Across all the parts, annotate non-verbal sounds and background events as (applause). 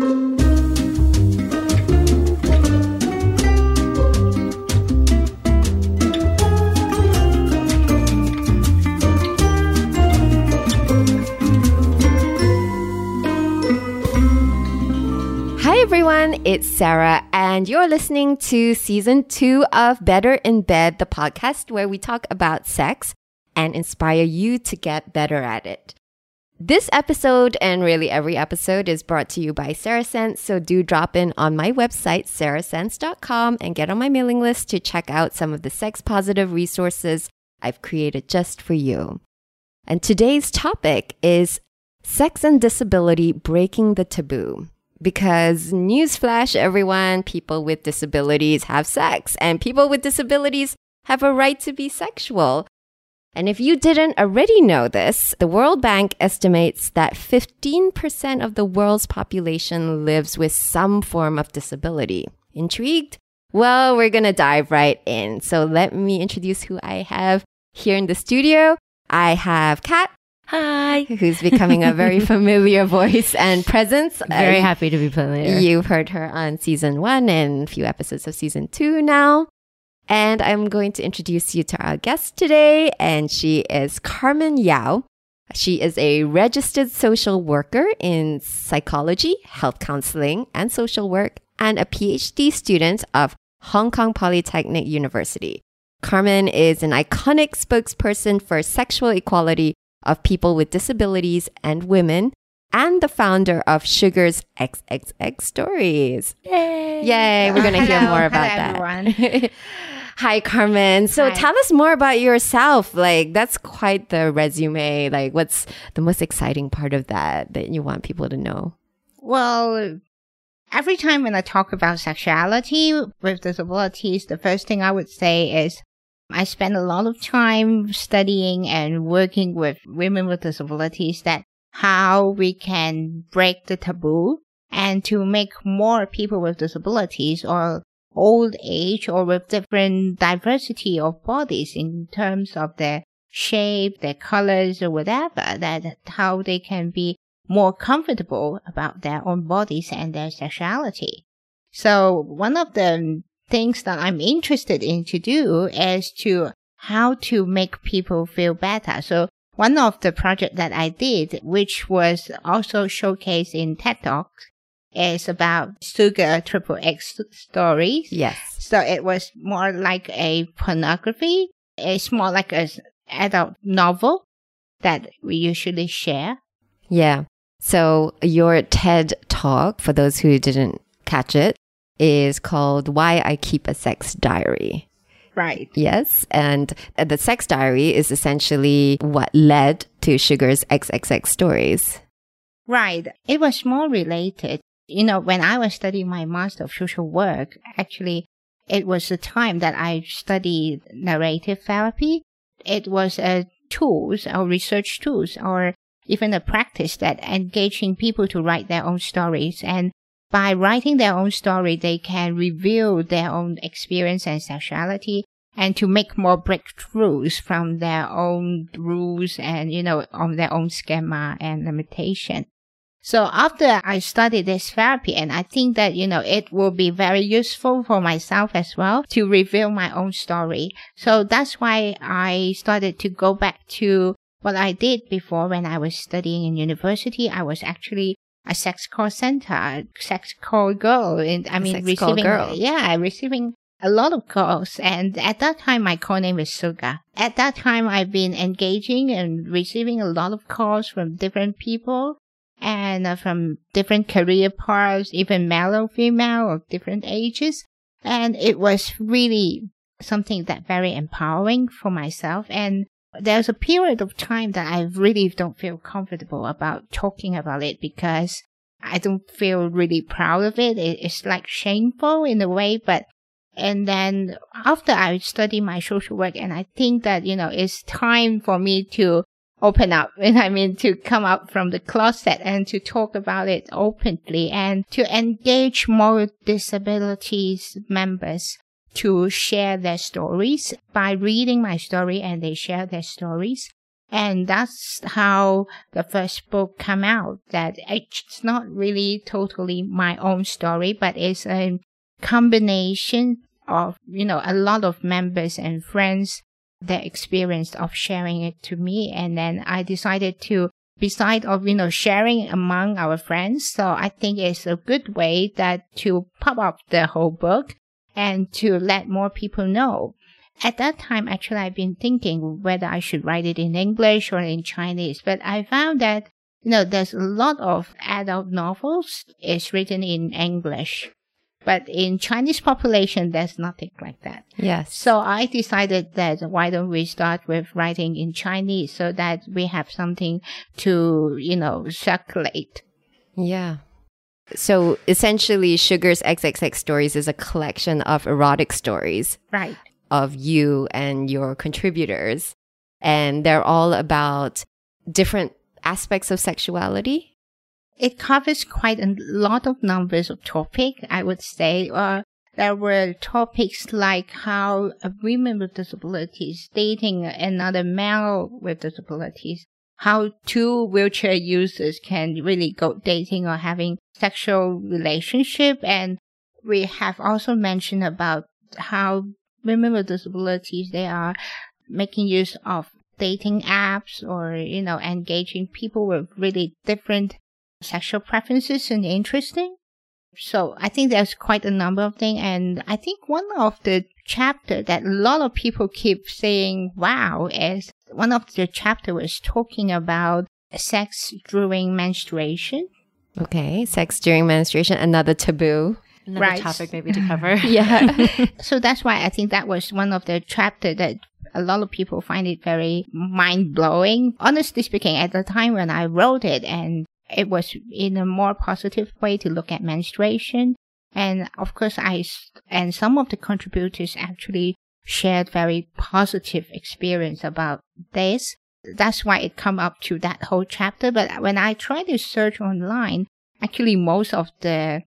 Hi everyone, it's Sarah, and you're listening to season two of Better in Bed, the podcast where we talk about sex and inspire you to get better at it. This episode, and really every episode, is brought to you by Sarasense, so do drop in on my website, sarasense.com, and get on my mailing list to check out some of the sex positive resources I've created just for you. And today's topic is sex and disability breaking the taboo because newsflash everyone people with disabilities have sex and people with disabilities have a right to be sexual and if you didn't already know this the world bank estimates that 15% of the world's population lives with some form of disability intrigued well we're gonna dive right in so let me introduce who i have here in the studio i have kat Hi. who's becoming a very (laughs) familiar voice and presence. Very happy to be familiar. You've heard her on season one and a few episodes of season two now. And I'm going to introduce you to our guest today, and she is Carmen Yao. She is a registered social worker in psychology, health counseling, and social work, and a PhD student of Hong Kong Polytechnic University. Carmen is an iconic spokesperson for sexual equality of people with disabilities and women, and the founder of Sugar's XXX Stories. Yay. Yay, we're going to hear more about hello, that. (laughs) Hi, Carmen. So Hi. tell us more about yourself. Like, that's quite the resume. Like, what's the most exciting part of that that you want people to know? Well, every time when I talk about sexuality with disabilities, the first thing I would say is I spend a lot of time studying and working with women with disabilities that how we can break the taboo and to make more people with disabilities or old age or with different diversity of bodies in terms of their shape, their colors or whatever, that how they can be more comfortable about their own bodies and their sexuality. So one of the things that I'm interested in to do is to how to make people feel better. So one of the project that I did, which was also showcased in TED Talks, is about Sugar Triple X stories. Yes. So it was more like a pornography. It's more like a s- adult novel that we usually share. Yeah. So your TED talk, for those who didn't catch it, is called Why I Keep a Sex Diary. Right. Yes. And the sex diary is essentially what led to Sugar's XXX stories. Right. It was more related. You know, when I was studying my Master of Social Work, actually, it was the time that I studied narrative therapy. It was a tools or research tools or even a practice that engaging people to write their own stories. And by writing their own story, they can reveal their own experience and sexuality and to make more breakthroughs from their own rules and, you know, on their own schema and limitation. So after I studied this therapy, and I think that, you know, it will be very useful for myself as well to reveal my own story. So that's why I started to go back to what I did before when I was studying in university. I was actually a sex call center, sex call girl. And I mean, receiving, girl. yeah, receiving a lot of calls. And at that time, my call name is Suga. At that time, I've been engaging and receiving a lot of calls from different people and uh, from different career paths, even male or female of different ages. And it was really something that very empowering for myself. And there's a period of time that I really don't feel comfortable about talking about it because I don't feel really proud of it. it it's like shameful in a way, but and then after I study my social work and I think that, you know, it's time for me to open up. And (laughs) I mean, to come out from the closet and to talk about it openly and to engage more disabilities members to share their stories by reading my story and they share their stories. And that's how the first book came out. That it's not really totally my own story, but it's a combination of, you know, a lot of members and friends, their experience of sharing it to me. And then I decided to, beside of, you know, sharing among our friends. So I think it's a good way that to pop up the whole book and to let more people know. At that time, actually, I've been thinking whether I should write it in English or in Chinese, but I found that, you know, there's a lot of adult novels is written in English. But in Chinese population, there's nothing like that. Yes. So I decided that why don't we start with writing in Chinese so that we have something to, you know, circulate. Yeah. So essentially, Sugar's XXX Stories is a collection of erotic stories Right. of you and your contributors. And they're all about different aspects of sexuality. It covers quite a lot of numbers of topics. I would say. Uh, there were topics like how women with disabilities dating another male with disabilities, how two wheelchair users can really go dating or having sexual relationship. And we have also mentioned about how women with disabilities, they are making use of dating apps or, you know, engaging people with really different sexual preferences and interesting. So I think there's quite a number of things. And I think one of the chapter that a lot of people keep saying, wow, is one of the chapter was talking about sex during menstruation. Okay. Sex during menstruation, another taboo. Another Right. topic maybe to cover. (laughs) Yeah. (laughs) So that's why I think that was one of the chapter that a lot of people find it very mind blowing. Honestly speaking, at the time when I wrote it and it was in a more positive way to look at menstruation. And of course, I and some of the contributors actually shared very positive experience about this. That's why it come up to that whole chapter. But when I try to search online, actually most of the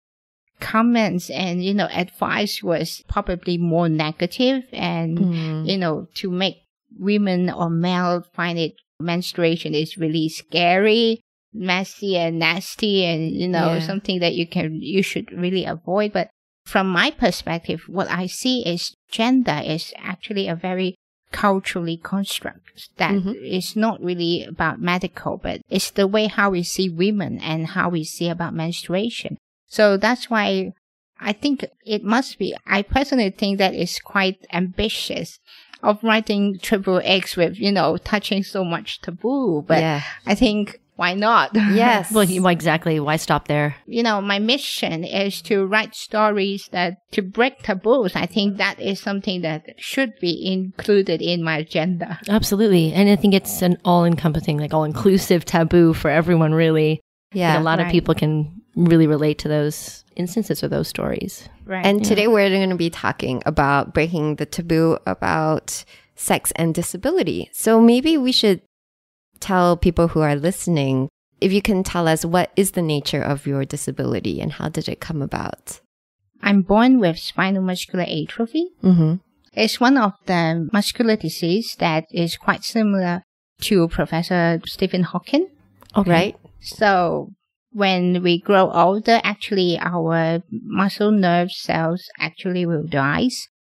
comments and you know advice was probably more negative and Mm. you know to make women or male find it menstruation is really scary messy and nasty and you know Yeah. something that you can you should really avoid but from my perspective what i see is gender is actually a very culturally construct that is Mhm. not really about medical but it's the way how we see women and how we see about menstruation so that's why I think it must be. I personally think that it's quite ambitious of writing triple X with, you know, touching so much taboo. But yeah. I think why not? (laughs) Yes. Well, you- well, exactly. Why stop there? you know, my mission is to write stories that to break taboos. I think that is something that should be included in my agenda. Absolutely. And I think it's an all encompassing, like all inclusive taboo for everyone, really. yeah. And a lot of people can really relate to those instances or those stories. Right. And today we're going to be talking about breaking the taboo about sex and disability. So maybe we should tell people who are listening if you can tell us what is the nature of your disability and how did it come about? I'm born with spinal muscular atrophy. Mm-hmm. It's one of the muscular disease that is quite similar to Professor Stephen Hawking. Okay. Right? So when we grow older, actually our muscle nerve cells actually will die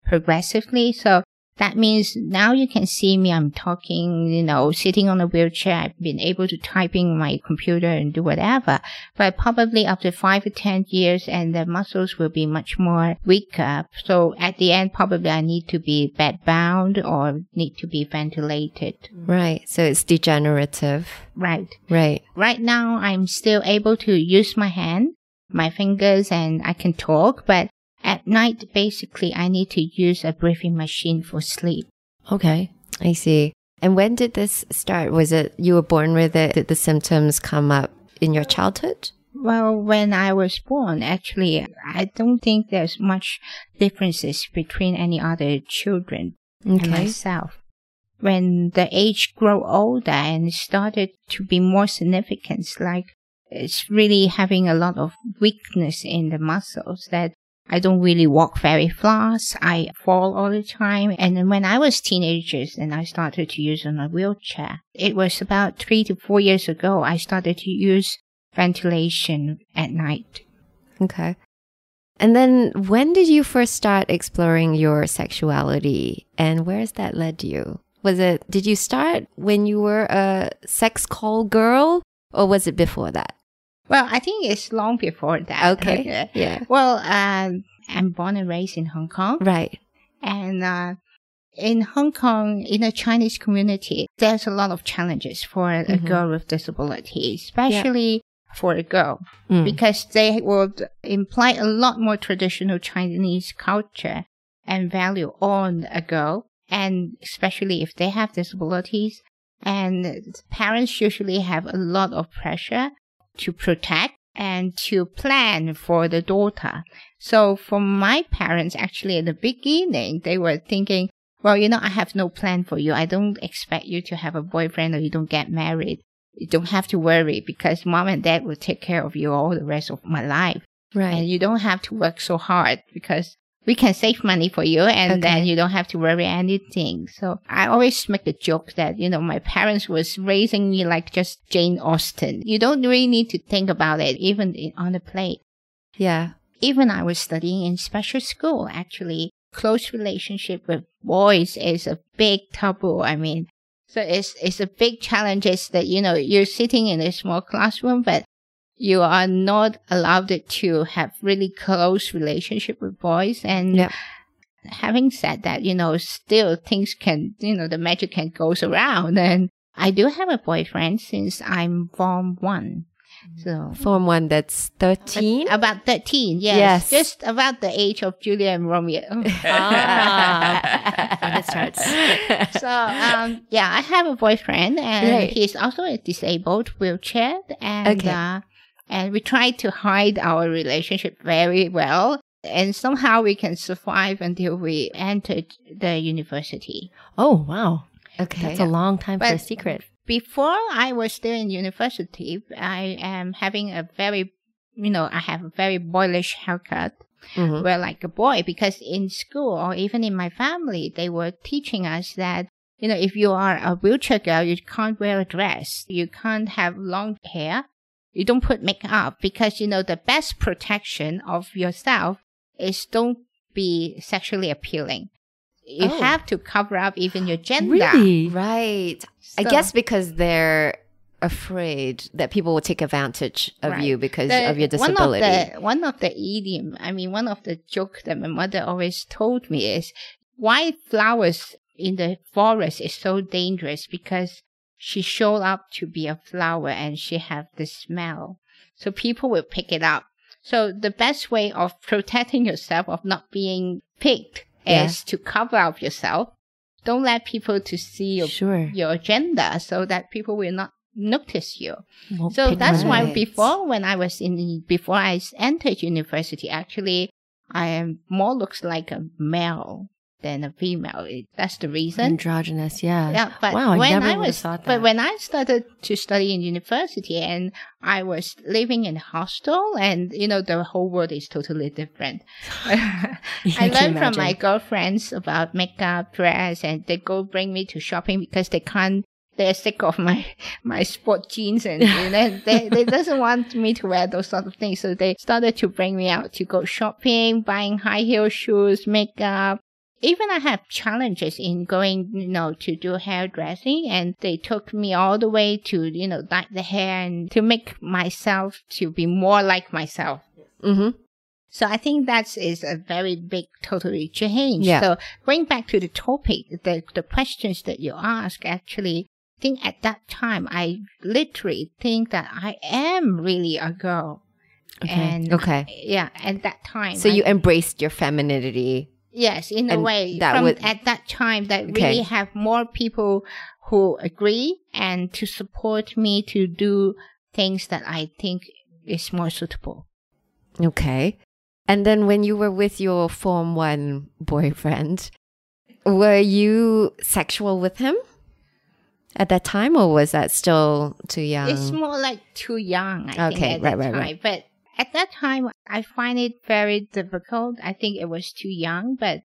progressively. So that means now you can see me. I'm talking, you know, sitting on a wheelchair. I've been able to type in my computer and do whatever. But probably after five or 10 years and the muscles will be much more weaker. So at the end, probably I need to be bed bound or need to be ventilated. Right. So it's degenerative. Right. Right. right now I'm still able to use my hand, my fingers, and I can talk, but at night, basically, I need to use a breathing machine for sleep. Okay. I see. And when did this start? Was it you were born with it? Did the symptoms come up in your childhood? Well, when I was born, actually, I don't think there's much differences between any other children and myself. When the age grow older and it started to be more significant, like it's really having a lot of weakness in the muscles that I don't really walk very fast. I fall all the time. And then when I was teenagers and I started to use on a wheelchair, it was about three to four years ago, I started to use ventilation at night. Okay. And then when did you first start exploring your sexuality and where has that led you? Was it, did you start when you were a sex call girl or was it before that? Well, I think it's long before that. Okay. Yeah. Well, um, I'm born and raised in Hong Kong. Right. And uh, in Hong Kong, in the Chinese community, there's a lot of challenges for a Mhm. girl with disability, especially for a girl, Mm. because they would imply a lot more traditional Chinese culture and value on a girl, and especially if they have disabilities. And parents usually have a lot of pressure to protect and to plan for the daughter. So for my parents, actually at the beginning, they were thinking, well, you know, I have no plan for you. I don't expect you to have a boyfriend or you don't get married. You don't have to worry because mom and dad will take care of you all the rest of my life. And Right. you don't have to work so hard because we can save money for you and then you don't have to worry anything. So I always make a joke that, you know, my parents was raising me like just Jane Austen. You don't really need to think about it even on the plate. Yeah. Even I was studying in special school, actually, close relationship with boys is a big taboo. I mean, so it's, it's a big challenge is that, you know, you're sitting in a small classroom, but you are not allowed to have really close relationship with boys. And Yeah. having said that, you know, still things can, you know, the magic can goes around. (laughs) And I do have a boyfriend since I'm form one. So Form one that's 13. about 13, yes. Yes. Just about the age of Julia and Romeo. (laughs) Ah. It starts. so, um, yeah, I have a boyfriend and Right. he's also a disabled wheelchair and, Okay. uh, and we try to hide our relationship very well. And somehow we can survive until we entered the university. Oh, wow. Okay. That's a long time for a secret. Before I was still in university, I am having a very, you know, I have a very boyish haircut. Mhm. were like a boy because in school or even in my family, they were teaching us that, you know, if you are a wheelchair girl, you can't wear a dress. You can't have long hair. You don't put makeup because, you know, the best protection of yourself is don't be sexually appealing. You Oh. have to cover up even your gender. Really? Right. I guess because they're afraid that people will take advantage of Right. you because The- of your disability. One of the one of the idiom, I mean, one of the joke that my mother always told me is why flowers in the forest is so dangerous because she showed up to be a flower and she have the smell, so people will pick it up. So the best way of protecting yourself of not being picked Yeah. is to cover up yourself. Don't let people to see your Sure. your agenda so that people will not notice you. So that's why. Before when I was in before I entered university, actually I am more looks like a male than a female. It, that's the reason. androgynous. Yeah. Yeah, but wow, when never I was, that. but when I started to study in university and I was living in a hostel and, you know, the whole world is totally different. (laughs) (laughs) I learned from my girlfriends about makeup, dress, and they go bring me to shopping because they can't. They're sick of my (laughs) my sport jeans and you know, they they doesn't want me to wear those sort of things. So they started to bring me out to go shopping, buying high heel shoes, makeup. Even I have challenges in going, you know, to do hairdressing, and they took me all the way to, you know, dye the hair and to make myself to be more like myself. hmm So I think that is a very big totally change. Yeah. So going back to the topic, the, the questions that you ask, actually, I think at that time, I literally think that I am really a girl. Okay. And Okay. yeah, at that time. So I- you embraced your femininity. Yes, in a way, that from would- at that time, that Okay. really have more people who agree and to support me to do things that I think is more suitable. Okay. And then when you were with your Form 1 boyfriend, were you sexual with him at that time or was that still too young? It's more like too young, I Okay, think, right, right, time. right. But at that time, I find it very difficult. I think it was too young, but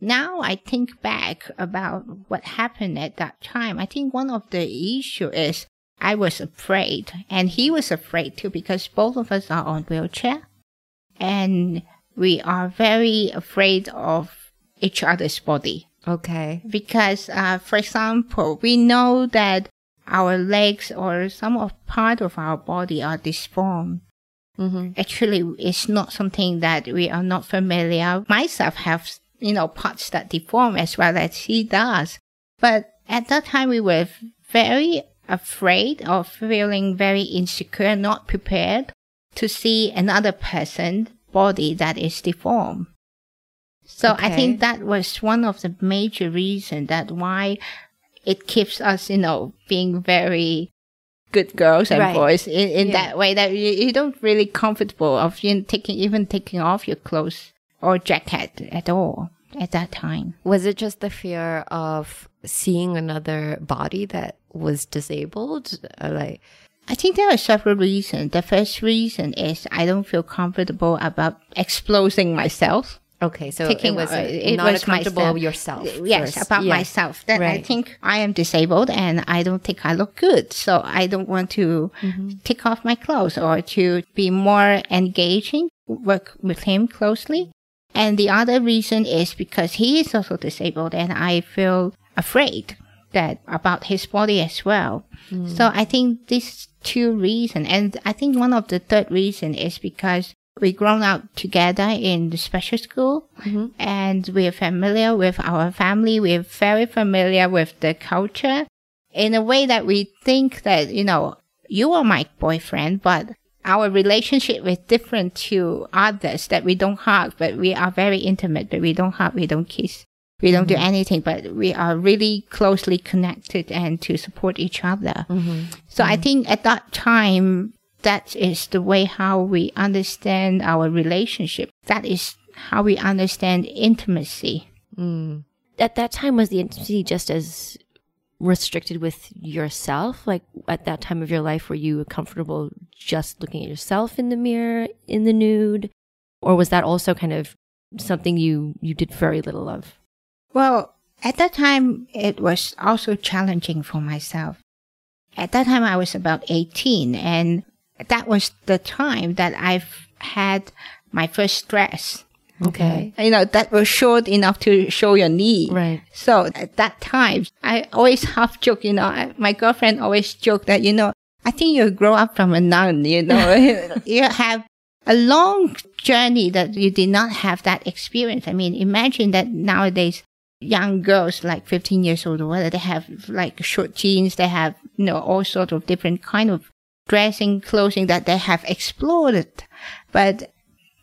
now I think back about what happened at that time. I think one of the issue is I was afraid and he was afraid too because both of us are on wheelchair and we are very afraid of each other's body. Okay. Because, uh, for example, we know that our legs or some of part of our body are deformed. Mm-hmm. Actually, it's not something that we are not familiar. Myself have, you know, parts that deform as well as he does. But at that time, we were very afraid of feeling very insecure, not prepared to see another person body that is deformed. So I think that was one of the major reasons that why it keeps us, you know, being very good girls and Right. boys in, in Yeah. that way that you, you don't really comfortable of you know, taking even taking off your clothes or jacket at all at that time. Was it just the fear of seeing another body that was disabled? Uh, Like, I think there are several reasons. The first reason is I don't feel comfortable about exposing myself. Okay, so Taking, it was uh, it not was comfortable myself. yourself. Yes, first. about myself. That I think I am disabled and I don't think I look good. So I don't want to Mm-hmm. take off my clothes or to be more engaging, work with him closely. And the other reason is because he is also disabled and I feel afraid that about his body as well. Mm. So I think these two reasons, and I think one of the third reason is because we grown up together in the special school mm-hmm. and we're familiar with our family. We're very familiar with the culture in a way that we think that, you know, you are my boyfriend, but our relationship is different to others that we don't hug, but we are very intimate, but we don't hug, we don't kiss. We don't do mm-hmm. anything, but we are really closely connected and to support each other. Mm-hmm. So I think at that time, that is the way how we understand our relationship. That is how we understand intimacy. Mm. At that time, was the intimacy just as restricted with yourself? Like at that time of your life, were you comfortable just looking at yourself in the mirror in the nude, or was that also kind of something you you did very little of? Well, at that time, it was also challenging for myself. At that time, I was about 18 and that was the time that I've had my first stress. Okay. You know, that was short enough to show your knee. Right. So at that time, I always half joke, you know, I, my girlfriend always joke that, you know, I think you grow up from a nun, you know, (laughs) you have a long journey that you did not have that experience. I mean, imagine that nowadays young girls like 15 years old or whatever, they have like short jeans, they have, you know, all sorts of different kind of dressing, clothing that they have explored. But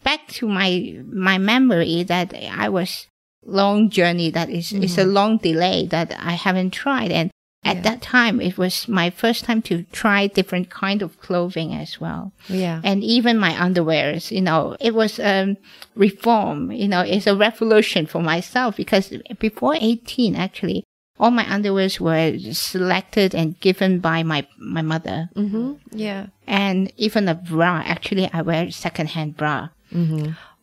back to my, my memory that I was long journey that is, is a long delay that I haven't tried. And at that time, it was my first time to try different kind of clothing as well Yeah. and even my underwears, you know, it was um reform, you know, it's a revolution for myself because before 18, actually, all my underwears were selected and given by my, my mother. Mm-hmm. Yeah. And even a bra, actually, I wear secondhand bra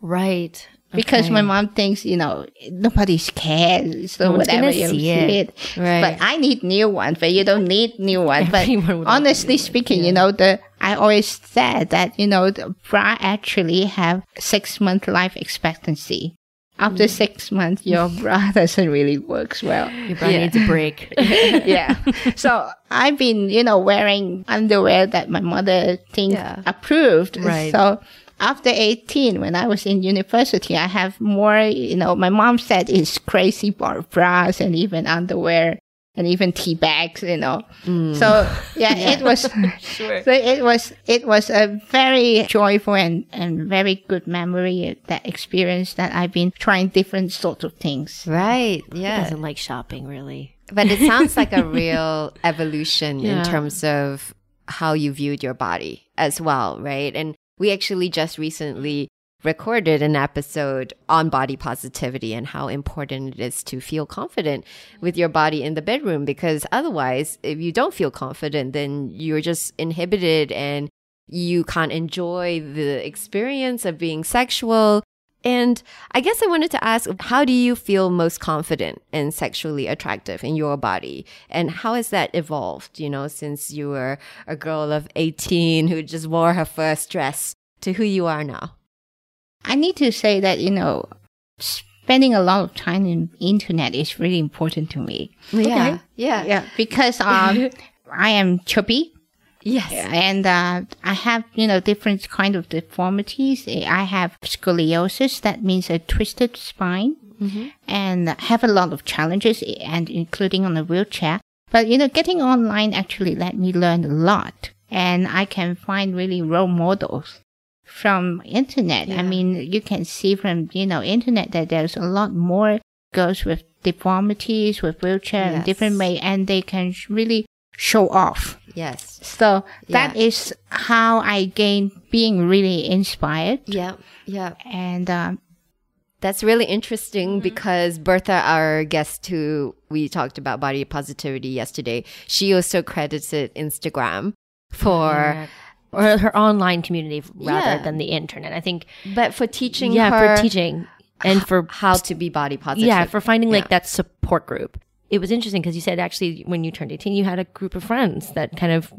Right. because Okay. my mom thinks, you know, nobody's cares. So No whatever you see it. it. Right. But I need new ones, but you don't need new ones. But honestly speaking, you know, the, I always said that, you know, the bra actually have six month life expectancy. After mm. six months, your (laughs) bra doesn't really works well. Your bra needs a break. (laughs) (laughs) yeah. So I've been, you know, wearing underwear that my mother thinks Yeah. approved. Right. So after 18, when I was in university, I have more, you know, my mom said it's crazy bar bras and even underwear and even tea bags, you know. Mm. So yeah, (laughs) it was, (laughs) (laughs) so it was, it was a very joyful and, and very good memory, uh, that experience that I've been trying different sorts of things. Right. Yeah. doesn't like shopping really. But it sounds like a real evolution in terms of how you viewed your body as well, right? And we actually just recently recorded an episode on body positivity and how important it is to feel confident with your body in the bedroom because otherwise if you don't feel confident then you're just inhibited and you can't enjoy the experience of being sexual. And I guess I wanted to ask, how do you feel most confident and sexually attractive in your body? And how has that evolved, you know, since you were a girl of 18 who just wore her first dress to who you are now? I need to say that, you know, spending a lot of time in internet is really important to me. Yeah. Yeah. Yeah, because um, (laughs) I am chubby Yes. and uh, I have, you know, different kind of deformities. I have scoliosis, that means a twisted spine, and have a lot of challenges, and including on a wheelchair. But you know, getting online actually let me learn a lot, and I can find really role models from internet. I mean, you can see from you know internet that there's a lot more girls with deformities, with wheelchair, in Yes. different way, and they can really show off. Yes. So that Yeah. is how I gain being really inspired. Yeah. Yeah. And um, That's really interesting because Bertha, our guest who we talked about body positivity yesterday, she also credited Instagram for, or her online community rather Yeah. than the internet. I think, but for teaching yeah, her for teaching and for how to be body positive. yeah, for finding like Yeah. that support group. It was interesting because you said actually when you turned 18, you had a group of friends that kind of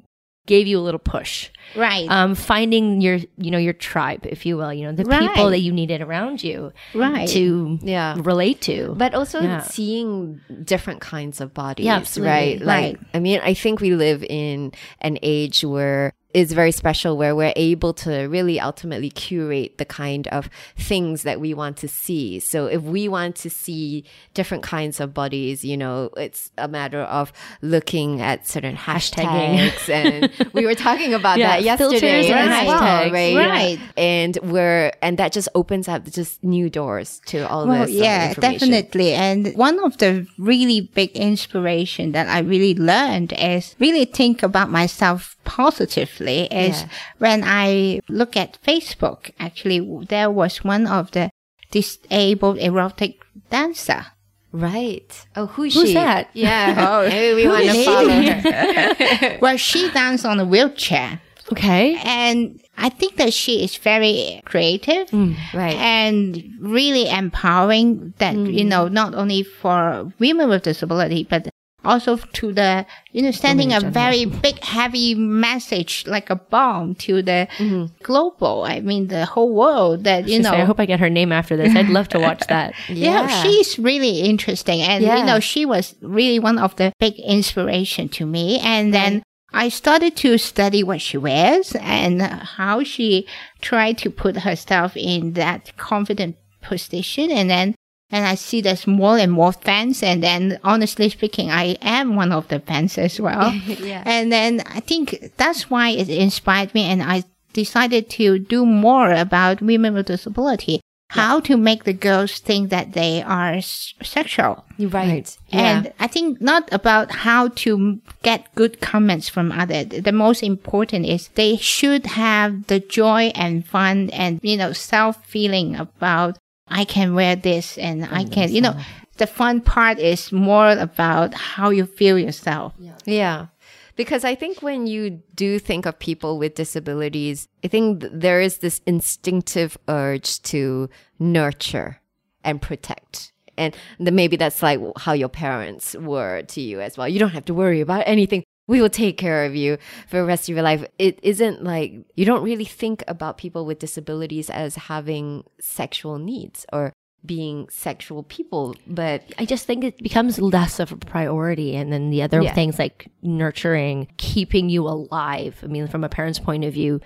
gave you a little push. right, Um, finding your, you know, your tribe, if you will, you know, the people that you needed around you right. to Yeah. relate to. But also Yeah. seeing different kinds of bodies, Yeah, absolutely. right? Like, Right. I mean, I think we live in an age where it's very special, where we're able to really ultimately curate the kind of things that we want to see. So if we want to see different kinds of bodies, you know, it's a matter of looking at certain hashtags, and we were talking about (laughs) Yeah, that yesterday and as well, right? Right. And we're and that just opens up just new doors to all Well, this. uh, yeah, definitely. And one of the really big inspiration that I really learned is really think about myself positively is Yeah. when I look at Facebook, actually, there was one of the disabled erotic dancer. Right. Oh, who's, Who's she? that? Yeah. (laughs) Oh, Maybe we want to follow her. (laughs) (laughs) well, she danced on a wheelchair. okay. And I think that she is very creative. Mm, right. and really empowering that you mm. know not only for women with disability but also to the you know sending a very big heavy message like a bomb to the mm-hmm. global i mean the whole world that you know say, I hope I get her name after this. I'd love to watch that. (laughs) yeah, she's really interesting. And, Yeah. you know, she was really one of the big inspiration to me. And then I started to study what she wears and how she tried to put herself in that confident position. And then, and I see there's more and more fans. And then, honestly speaking, I am one of the fans as well. (laughs) Yeah. And then I think that's why it inspired me. And I decided to do more about women with disability. How to make the girls think that they are s- sexual. Right. Yeah. And I think not about how to m- get good comments from others. The most important is they should have the joy and fun and, you know, self feeling about I can wear this and I can, you know, the fun part is more about how you feel yourself. yeah. Because I think when you do think of people with disabilities, I think there is this instinctive urge to nurture and protect. And then maybe that's like how your parents were to you as well. You don't have to worry about anything. We will take care of you for the rest of your life. It isn't like you don't really think about people with disabilities as having sexual needs or being sexual people, but I just think it becomes less of a priority. And then the other Yeah. things like nurturing, keeping you alive. I mean, from a parent's point of view,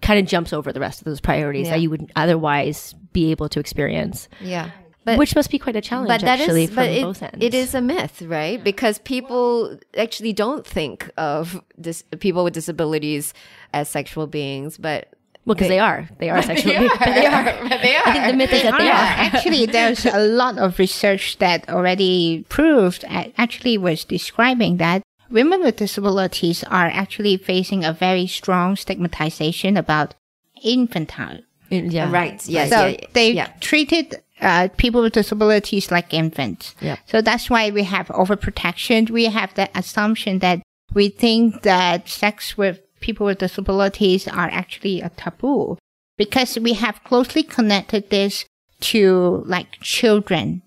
kind of jumps over the rest of those priorities Yeah. that you would otherwise be able to experience, yeah. But which must be quite a challenge but that actually is from but it, both ends. it is a myth right because people actually don't think of this people with disabilities as sexual beings but well, because they, are. They are (laughs) sexually. (laughs) they are (laughs) they are I think the myth is that they Yeah, are. actually, there's a lot of research that already proved, actually was describing that women with disabilities are actually facing a very strong stigmatization about infantile. Rights. Yeah. right yes so yeah, they yeah treated uh, people with disabilities like infants. Yeah. So that's why we have overprotection. We have the assumption that we think that sex with people with disabilities are actually a taboo because we have closely connected this to like children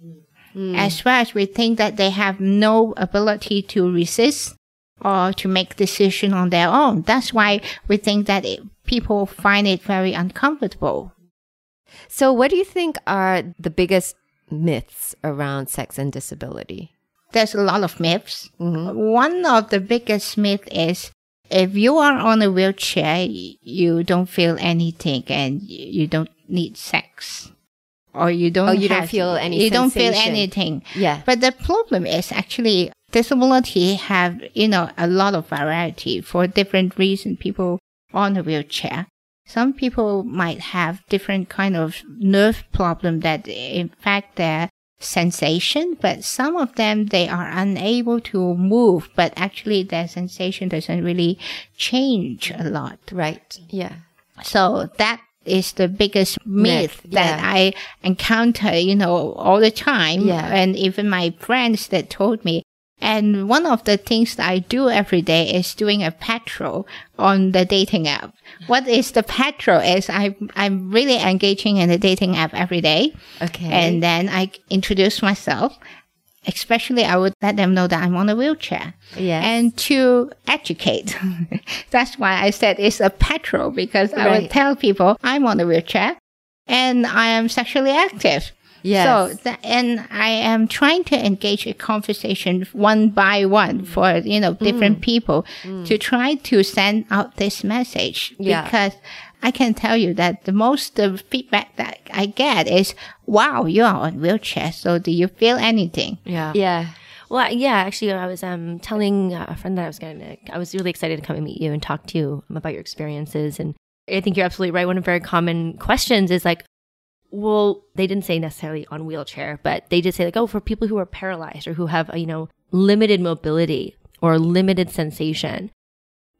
as well as we think that they have no ability to resist or to make decision on their own. That's why we think that it, people find it very uncomfortable. So, what do you think are the biggest myths around sex and disability? There's a lot of myths. Mm-hmm. One of the biggest myth is if you are on a wheelchair, you don't feel anything and you don't need sex. Or you don't Oh, you don't have- feel any You don't feel anything. Yeah. But the problem is actually disability have, you know, a lot of variety for different reasons. People on a wheelchair. Some people might have different kind of nerve problem that affect their sensation, but some of them they are unable to move, but actually their sensation doesn't really change a lot. Right. Yeah. So that is the biggest myth, Myth, that yeah. I encounter, you know, all the time. Yeah. And even my friends that told me. And one of the things that I do every day is doing a patrol on the dating app. What is the patrol is I, I'm really engaging in the dating app every day. Okay. And then I introduce myself. Especially, I would let them know that I'm on a wheelchair. Yes. And to educate. (laughs) That's why I said it's a patrol because I Right. would tell people I'm on a wheelchair and I am sexually active. Yes. So, tha- and I am trying to engage a conversation one by one for, you know, different people to try to send out this message. Yeah. Because I can tell you that the most the feedback that I get is, wow, you are on wheelchair. So do you feel anything? Yeah. yeah. Well, yeah, actually, I was um, telling uh, a friend that I was going to, I was really excited to come and meet you and talk to you about your experiences. And I think you're absolutely right. One of the very common questions is like, well, they didn't say necessarily on wheelchair, but they did say like, oh, for people who are paralyzed or who have, you know, limited mobility or limited sensation,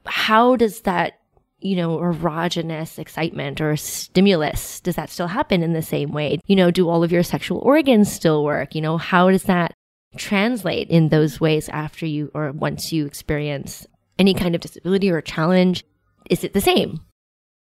how does that, you know, erogenous excitement or stimulus, does that still happen in the same way? You know, do all of your sexual organs still work? You know, how does that translate in those ways after you or once you experience any kind of disability or challenge? Is it the same?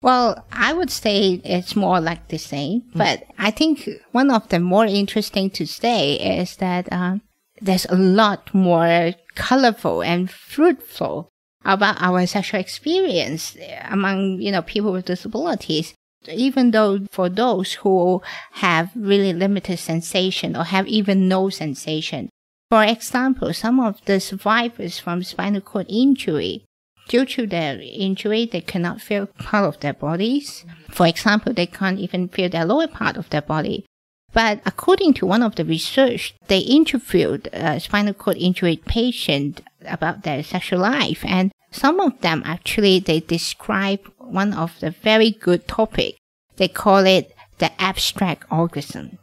Well, I would say it's more like the same, but I think one of the more interesting to say is that um, there's a lot more colorful and fruitful about our sexual experience among you know people with disabilities. Even though for those who have really limited sensation or have even no sensation, for example, some of the survivors from spinal cord injury due to their injury, they cannot feel part of their bodies. For example, they can't even feel their lower part of their body. But according to one of the research, they interviewed a spinal cord injury patient about their sexual life, and some of them actually they describe one of the very good topic. They call it the abstract orgasm.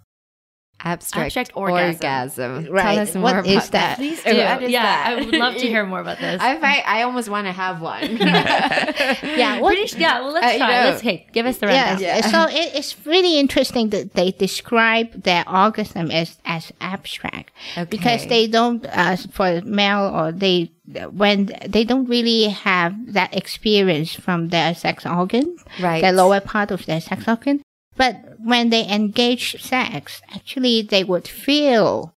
Abstract, Abstract orgasm. orgasm. Right. Tell us more What about is that? Please do. What is yeah, that? I would love to hear more about this. I, I, I almost want to have one. (laughs) (laughs) Yeah, what, Pretty, yeah, well, let's Uh, you try. know- let's hey, give us the Yeah, rundown. Yeah. so it, it's really interesting that they describe their orgasm as as abstract because they don't uh, for male or they when they don't really have that experience from their sex organ, Right. the lower part of their sex organ. But when they engage sex, actually they would feel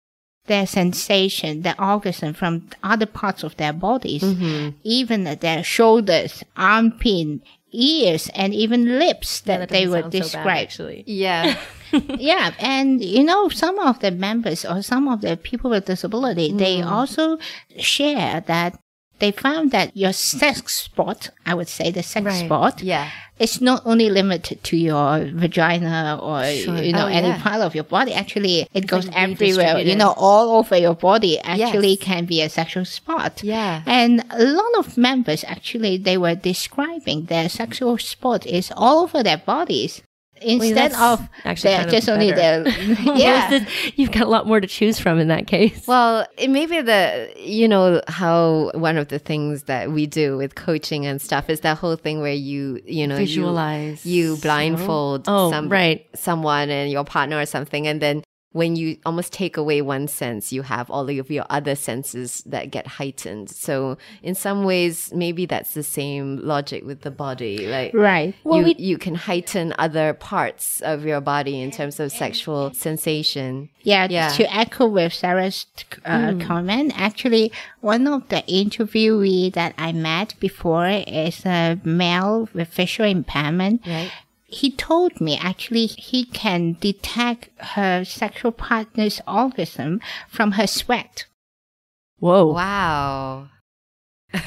their sensation, their orgasm from other parts of their bodies, mm-hmm. even their shoulders, armpit, ears, and even lips that, that they doesn't would sound so bad, describe. actually. yeah. (laughs) yeah, and you know, some of the members or some of the people with disability, they mm. also share that they found that your sex spot, I would say the sex Right. spot, Yeah. it's not only limited to your vagina or Sure. you know Oh, any yeah. part of your body. Actually, it goes like everywhere. You know, all over your body. Actually, Yes. can be a sexual spot. Yeah. And a lot of members actually they were describing their sexual spot is all over their bodies. Instead that's of actually kind of just only better. (laughs) (laughs) yeah. You've got a lot more to choose from in that case. Well, it may be the, you know, how one of the things that we do with coaching and stuff is that whole thing where you, you know, you- Visualize. you, blindfold Oh, some, right. someone and your partner or something. And then when you almost take away one sense, you have all of your other senses that get heightened. So in some ways, maybe that's the same logic with the body. Like Right. Well, you, we- you can heighten other parts of your body in terms of sexual sensation. Yeah, Yeah. to echo with Sarah's uh, comment, actually, one of the interviewee that I met before is a male with visual impairment. Right. He told me actually he can detect her sexual partner's orgasm from her sweat. Whoa. Wow. (laughs)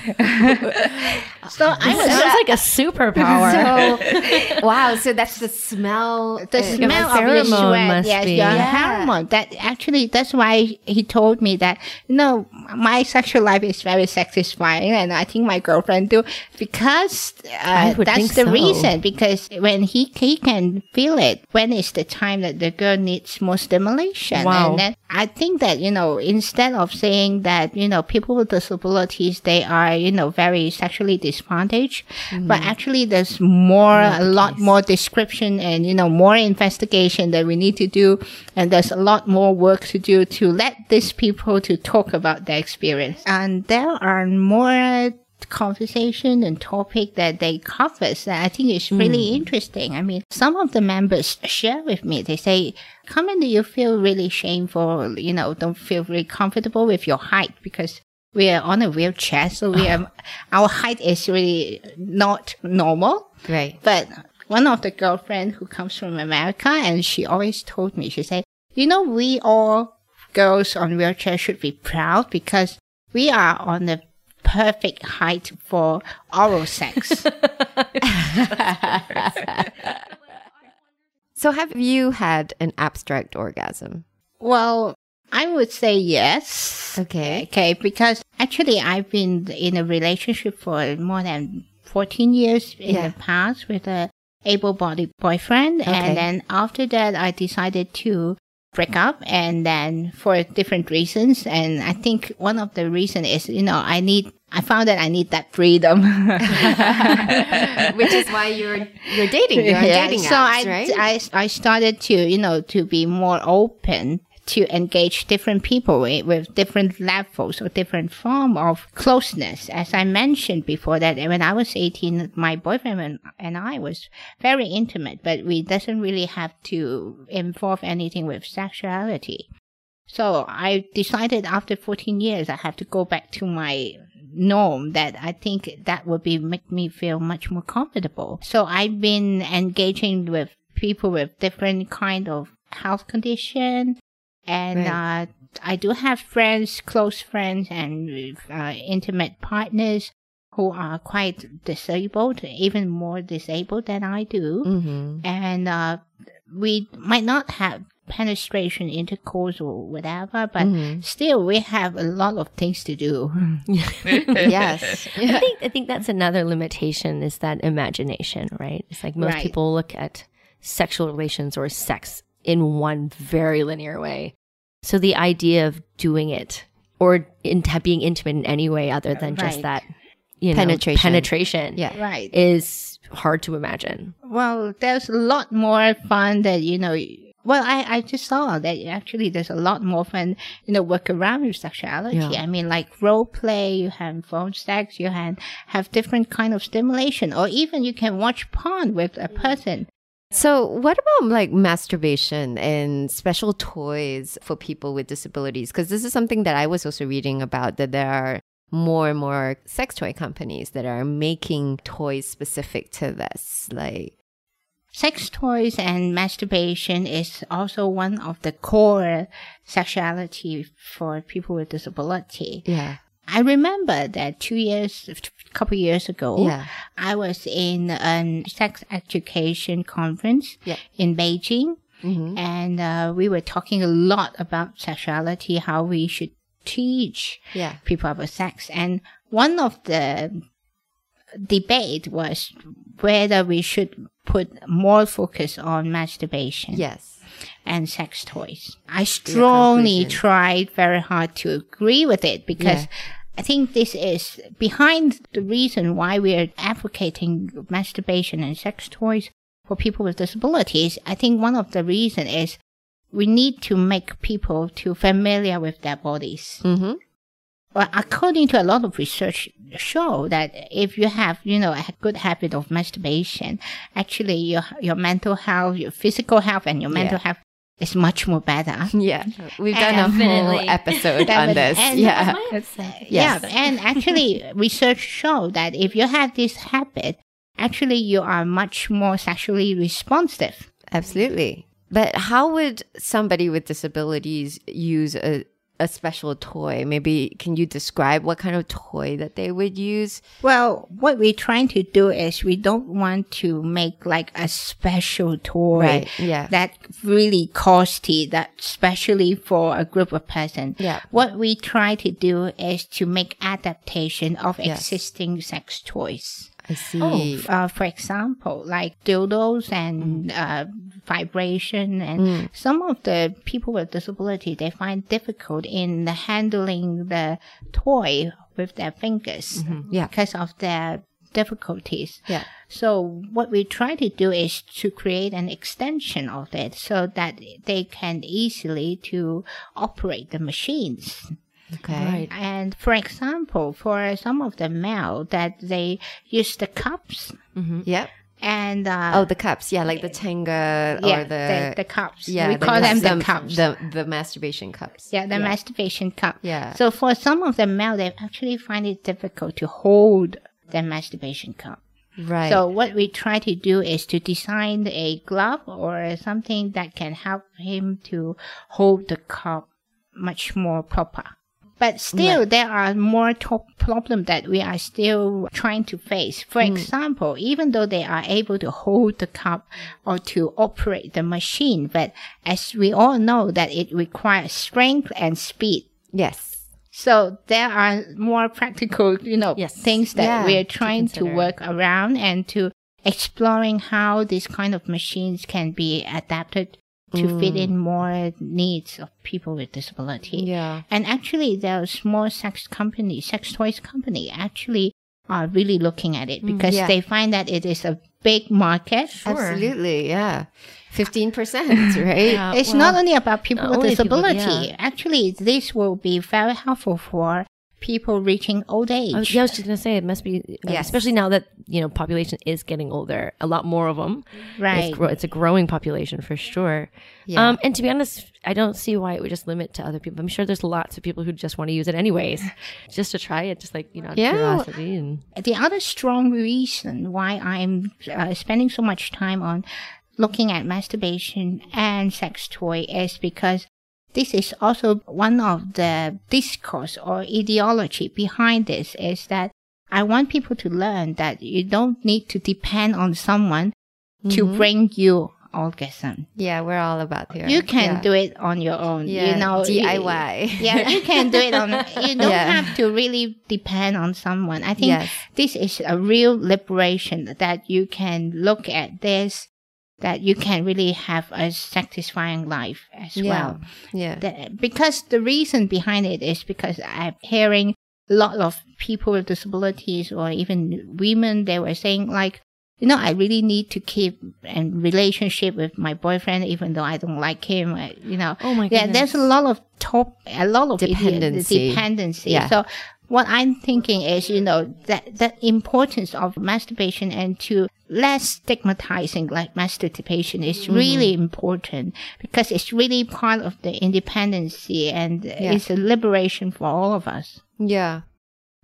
So I was Sounds like a superpower. (laughs) So, (laughs) wow. So that's the smell. the uh, smell of your pheromone sweat, must yes, be- your Yeah. hormone. That actually, that's why he told me that no, my sexual life is very satisfying, and I think my girlfriend do because uh, that's the so. reason. Because when he he can feel it when it's the time that the girl needs more stimulation, Wow. and then I think that you know instead of saying that you know people with disabilities they are you know very sexually disadvantaged, mm-hmm. but actually there's more a lot more description and you know more investigation that we need to do, and there's a lot more work to do to let these people to talk about their experience, and there are more conversation and topic that they cover that I think is really hmm. interesting. I mean, some of the members share with me, they say, Carmen, do you feel really shameful, you know, don't feel really comfortable with your height because we are on a wheelchair, so we are, (laughs) our height is really not normal. Right. But one of the girlfriend who comes from America, and she always told me, she said, you know, we all girls on wheelchair should be proud because we are on the perfect height for oral sex. (laughs) (laughs) So have you had an abstract orgasm? well, I would say yes. Okay. Okay, because actually I've been in a relationship for more than 14 years in Yeah. the past with a able-bodied boyfriend. Okay. And then after that, I decided to break up and then for different reasons. And I think one of the reason is, you know, I need, I found that I need that freedom. (laughs) Which is why you're you're dating. You're (laughs) Yeah, dating so apps, I, right? I, I started to, you know, to be more open to engage different people with, with different levels or different form of closeness. As I mentioned before that when I was 18, my boyfriend and, and I was very intimate, but we doesn't really have to involve anything with sexuality. So I decided after 14 years, I have to go back to my norm that I think that would be make me feel much more comfortable. So I've been engaging with people with different kind of health condition and uh, I do have friends, close friends and uh, intimate partners who are quite disabled, even more disabled than I do mm-hmm. and uh, we might not have penetration intercourse or whatever, but Mhm. still we have a lot of things to do. (laughs) (laughs) yes. I think I think that's another limitation is that imagination, right? It's like most Right. people look at sexual relations or sex in one very linear way. So the idea of doing it or in, being intimate in any way other than just that you know, Penetration. penetration Yeah. Right. is hard to imagine. Well, there's a lot more fun that, you know, well, I, I just saw that actually there's a lot more fun, you know, work around with sexuality. Yeah. I mean, like role play, you have phone sex, you have, have different kind of stimulation, or even you can watch porn with a mm. person. So, what about like masturbation and special toys for people with disabilities? Because this is something that I was also reading about that there are more and more sex toy companies that are making toys specific to this. Like, Sex toys and masturbation is also one of the core sexuality for people with disability. yeah, I remember that two years, couple years ago, yeah, I was in a sex education conference Yeah. in Beijing, hmm and uh, we were talking a lot about sexuality, how we should teach yeah, people about sex. And one of the debate was whether we should put more focus on masturbation yes, and sex toys. I strongly tried very hard to agree with it because Yeah. I think this is behind the reason why we are advocating masturbation and sex toys for people with disabilities. I think one of the reason is we need to make people to familiar with their bodies. Mm-hmm. Well, according to a lot of research, show that if you have, you know, a good habit of masturbation, actually your your mental health, your physical health, and your mental Yeah. health is much more better. Yeah, we've done a whole episode on this. And- Yeah, Yeah, and actually, (laughs) research show that if you have this habit, actually you are much more sexually responsive. absolutely. But how would somebody with disabilities use a a special toy? Maybe can you describe what kind of toy that they would use? Well, what we're trying to do is we don't want to make like a special toy Right, yeah. that really costly, that especially for a group of person. Yeah. What we try to do is to make adaptation of Yes. existing sex toys. I see. uh, for example, like dildos and Mm. uh, vibration, and some of the people with disability they find difficult in handling the toy with their fingers Mm-hmm. Yeah. because of their difficulties. Yeah. So what we try to do is to create an extension of it so that they can easily to operate the machines. Okay. Right. And for example, for some of the male that they use the cups Yep. and uh, Oh, the cups. Yeah, like the Tenga yeah, or the, the, cups. yeah, we the call them the cups. The the masturbation cups. yeah, the masturbation cup. Yeah. So for some of the male, they actually find it difficult to hold the masturbation cup. Right. So what we try to do is to design a glove or something that can help him to hold the cup much more proper. But still, there are more top problems that we are still trying to face. For mm. example, even though they are able to hold the cup or to operate the machine, but as we all know that it requires strength and speed. yes. So there are more practical, you know, Yes. things that Yeah, we're trying to, consider. work around and to exploring how these kind of machines can be adapted to fit mm. in more needs of people with disability. Yeah. And actually, there are small sex companies, sex toys company, actually are really looking at it mm, because yeah. they find that it is a big market. Absolutely. Yeah. Fifteen percent. (laughs) Right. Yeah, It's well, not only about people not with only people, disability. yeah. Actually, this will be very helpful for people reaching old age. I was, yeah, I was just gonna say it must be, uh, Yes. especially now that you know population is getting older. A lot more of them. Right. It's, it's a growing population for sure. Yeah. Um, and to be honest, I don't see why it would just limit to other people. I'm sure there's lots of people who just want to use it anyways, (laughs) just to try it, just like you know, Yeah. curiosity and the other strong reason why I'm uh, spending so much time on looking at masturbation and sex toy is because this is also one of the discourse or ideology behind this is that I want people to learn that you don't need to depend on someone to mm-hmm. bring you orgasm. yeah, we're all about here. You can yeah. do it on your own. Yeah. You know, you- DIY. (laughs) yeah, you can do it on. (laughs) You don't Yeah. have to really depend on someone. I think Yes. this is a real liberation that you can look at this, that you can really have a satisfying life as Yeah. well. Yeah. The- because the reason behind it is because I'm hearing a lot of people with disabilities or even women, they were saying like, you know, I really need to keep a relationship with my boyfriend, even though I don't like him. uh, You know, Oh my yeah, there's a lot of top, a lot of Dependency. dependency. Yeah. So what I'm thinking is, you know, that that importance of masturbation and to less stigmatizing like masturbation is Mm-hmm. really important because it's really part of the independency and it's a liberation for all of us. Yeah.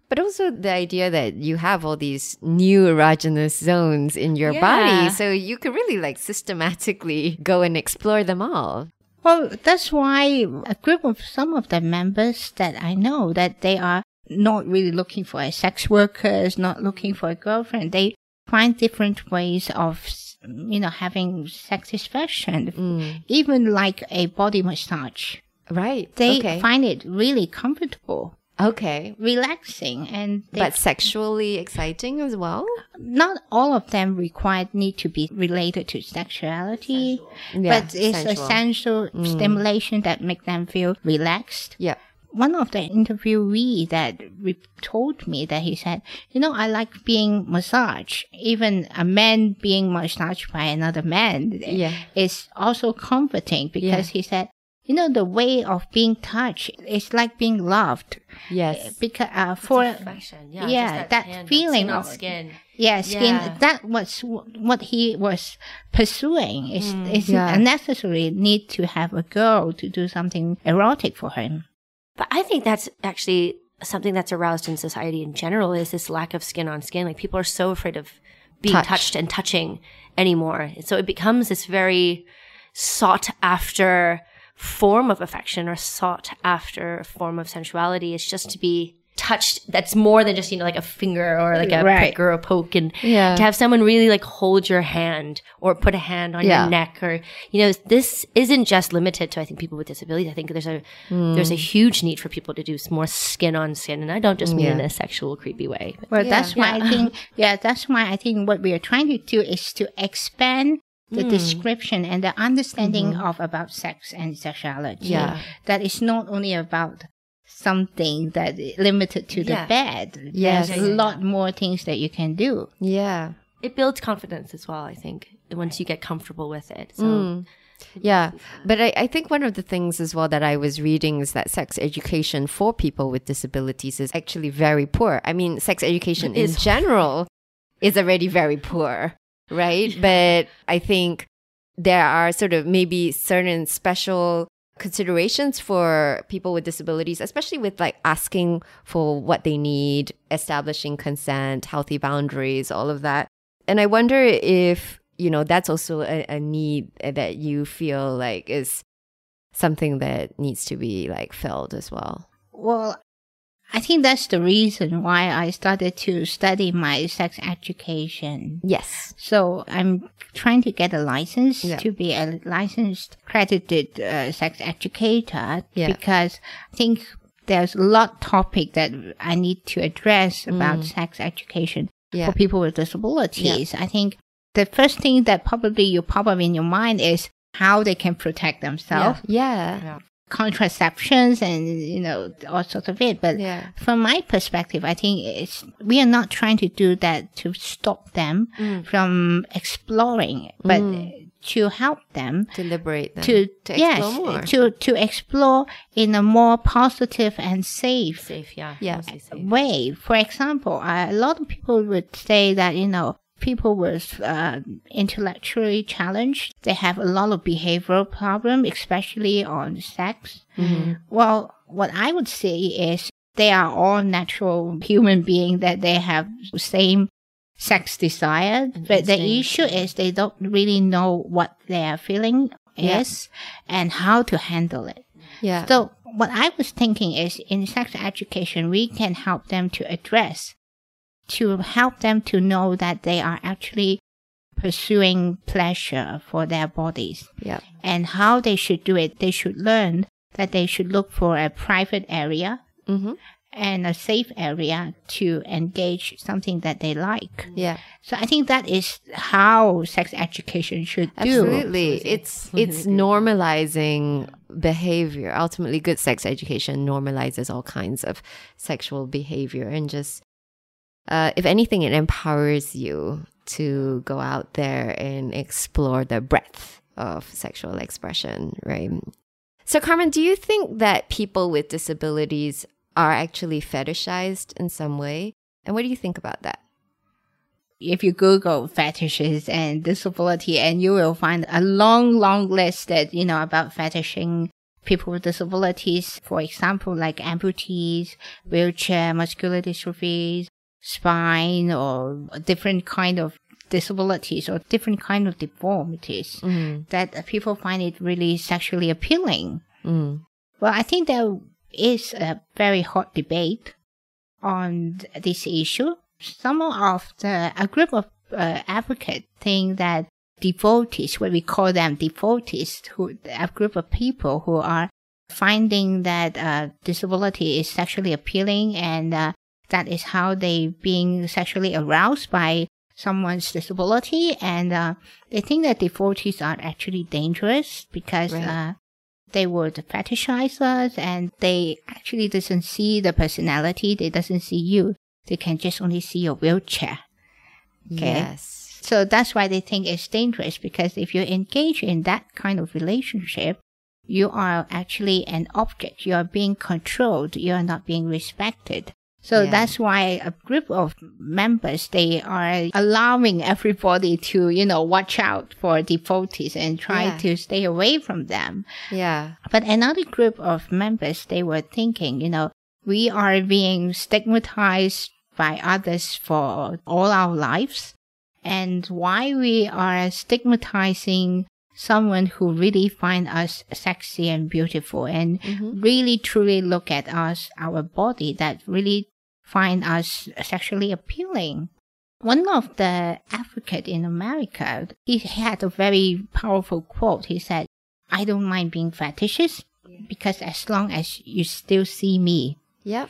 But also the idea that you have all these new erogenous zones in your Yeah. body. So you could really like systematically go and explore them all. Well, that's why a group of some of the members that I know that they are not really looking for a sex worker, is not looking for a girlfriend. They find different ways of, you know, having satisfaction, mm. even like a body massage. Right. They okay. find it really comfortable, okay. relaxing, and But sexually exciting as well? not all of them required need to be related to sexuality, Yeah, but it's sensual. essential mm. stimulation that make them feel relaxed. Yeah. One of the interviewee that re- told me that he said, you know, I like being massaged. Even a man being massaged by another man Yeah. is also comforting because he said, you know, the way of being touched is like being loved. Yes. Because uh, for Affection. Yeah. yeah, just that hand, feeling of- skin. yeah, skin. Yeah. That was what he was pursuing. It's, it's Yeah. unnecessary need to have a girl to do something erotic for him. But I think that's actually something that's aroused in society in general is this lack of skin on skin. Like people are so afraid of being Touch. touched and touching anymore. So it becomes this very sought after form of affection or sought after form of sensuality. It's just to be touched. That's more than just, you know, like a finger or like a Right. prick or a poke. And Yeah. to have someone really like hold your hand or put a hand on Yeah. your neck or, you know, this isn't just limited to, I think, people with disabilities. I think there's a, there's a huge need for people to do more skin on skin. And I don't just mean in a sexual, creepy way. but- Well, Yeah. that's why I think, yeah, that's why I think what we are trying to do is to expand the Hmm. description and the understanding of about sex and sexuality. Mm-hmm. Yeah. That is not only about something that is limited to the Yeah. bed. Yes. There's a lot more things that you can do. Yeah. It builds confidence as well, I think, once you get comfortable with it. So, Mm. Yeah. But I, I think one of the things as well that I was reading is that sex education for people with disabilities is actually very poor. I mean, sex education in (laughs) general is already very poor, right? But I think there are sort of maybe certain special considerations for people with disabilities, especially with like asking for what they need, establishing consent, healthy boundaries, all of that. And I wonder if, you know, that's also a, a need that you feel like is something that needs to be like filled as well. Well, I think that's the reason why I started to study my sex education. Yes. So I'm trying to get a license Yeah. to be a licensed accredited uh, sex educator Yeah. because I think there's a lot topic that I need to address Mm. about sex education Yeah. for people with disabilities. I think the first thing that probably you pop up in your mind is how they can protect themselves, Yeah. Contraceptions and you know all sorts of it. But Yeah. from my perspective, I think it's we are not trying to do that to stop them Mm. from exploring, but to help them To liberate them. to, to yes, explore more. to to explore in a more positive and safe safe, yeah. Yeah. safe. way. For example, uh, a lot of people would say that you know people with uh, intellectually challenged they have a lot of behavioral problem, especially on sex. Well, what I would say is they are all natural human beings that they have same sex desire, but the issue is they don't really know what they are feeling Yeah. is and how to handle it. yeah. So what I was thinking is in sex education, we can help them to address, to help them to know that they are actually pursuing pleasure for their bodies yeah. and how they should do it. They should learn that they should look for a private area Mm-hmm. and a safe area to engage something that they like. Yeah. So I think that is how sex education should do. Absolutely. It's (laughs) it's normalizing behavior. Ultimately good sex education normalizes all kinds of sexual behavior and just uh, if anything it empowers you to go out there and explore the breadth of sexual expression, right? So Carmen, do you think that people with disabilities are actually fetishized in some way? And what do you think about that? if you Google fetishes and disability, and you will find a long, long list that, you know, about fetishing people with disabilities. For example, like amputees, wheelchair, muscular dystrophies, spine, or different kind of disabilities or different kind of deformities Mm. that people find it really sexually appealing. Mm. Well, I think there is a very hot debate on this issue. Some of the a group of uh, advocates think that devotees, what we call them devotees, who a group of people who are finding that uh, disability is sexually appealing and uh, that is how they being sexually aroused by someone's disability and uh, they think that devotees are actually dangerous because Right. uh, they would fetishize us and they actually doesn't see the personality. They doesn't see you. They can just only see your wheelchair. Okay. Yes. So that's why they think it's dangerous because if you engage in that kind of relationship, you are actually an object. You are being controlled. You are not being respected. So Yeah. that's why a group of members, they are allowing everybody to, you know, watch out for devotees and try Yeah. to stay away from them. Yeah. But another group of members, they were thinking, you know, we are being stigmatized by others for all our lives. And why we are stigmatizing someone who really find us sexy and beautiful and mm-hmm. really truly look at us, our body that really find us sexually appealing. One of the advocate in America, he had a very powerful quote. He said, I don't mind being fetishes because as long as you still see me, Yep.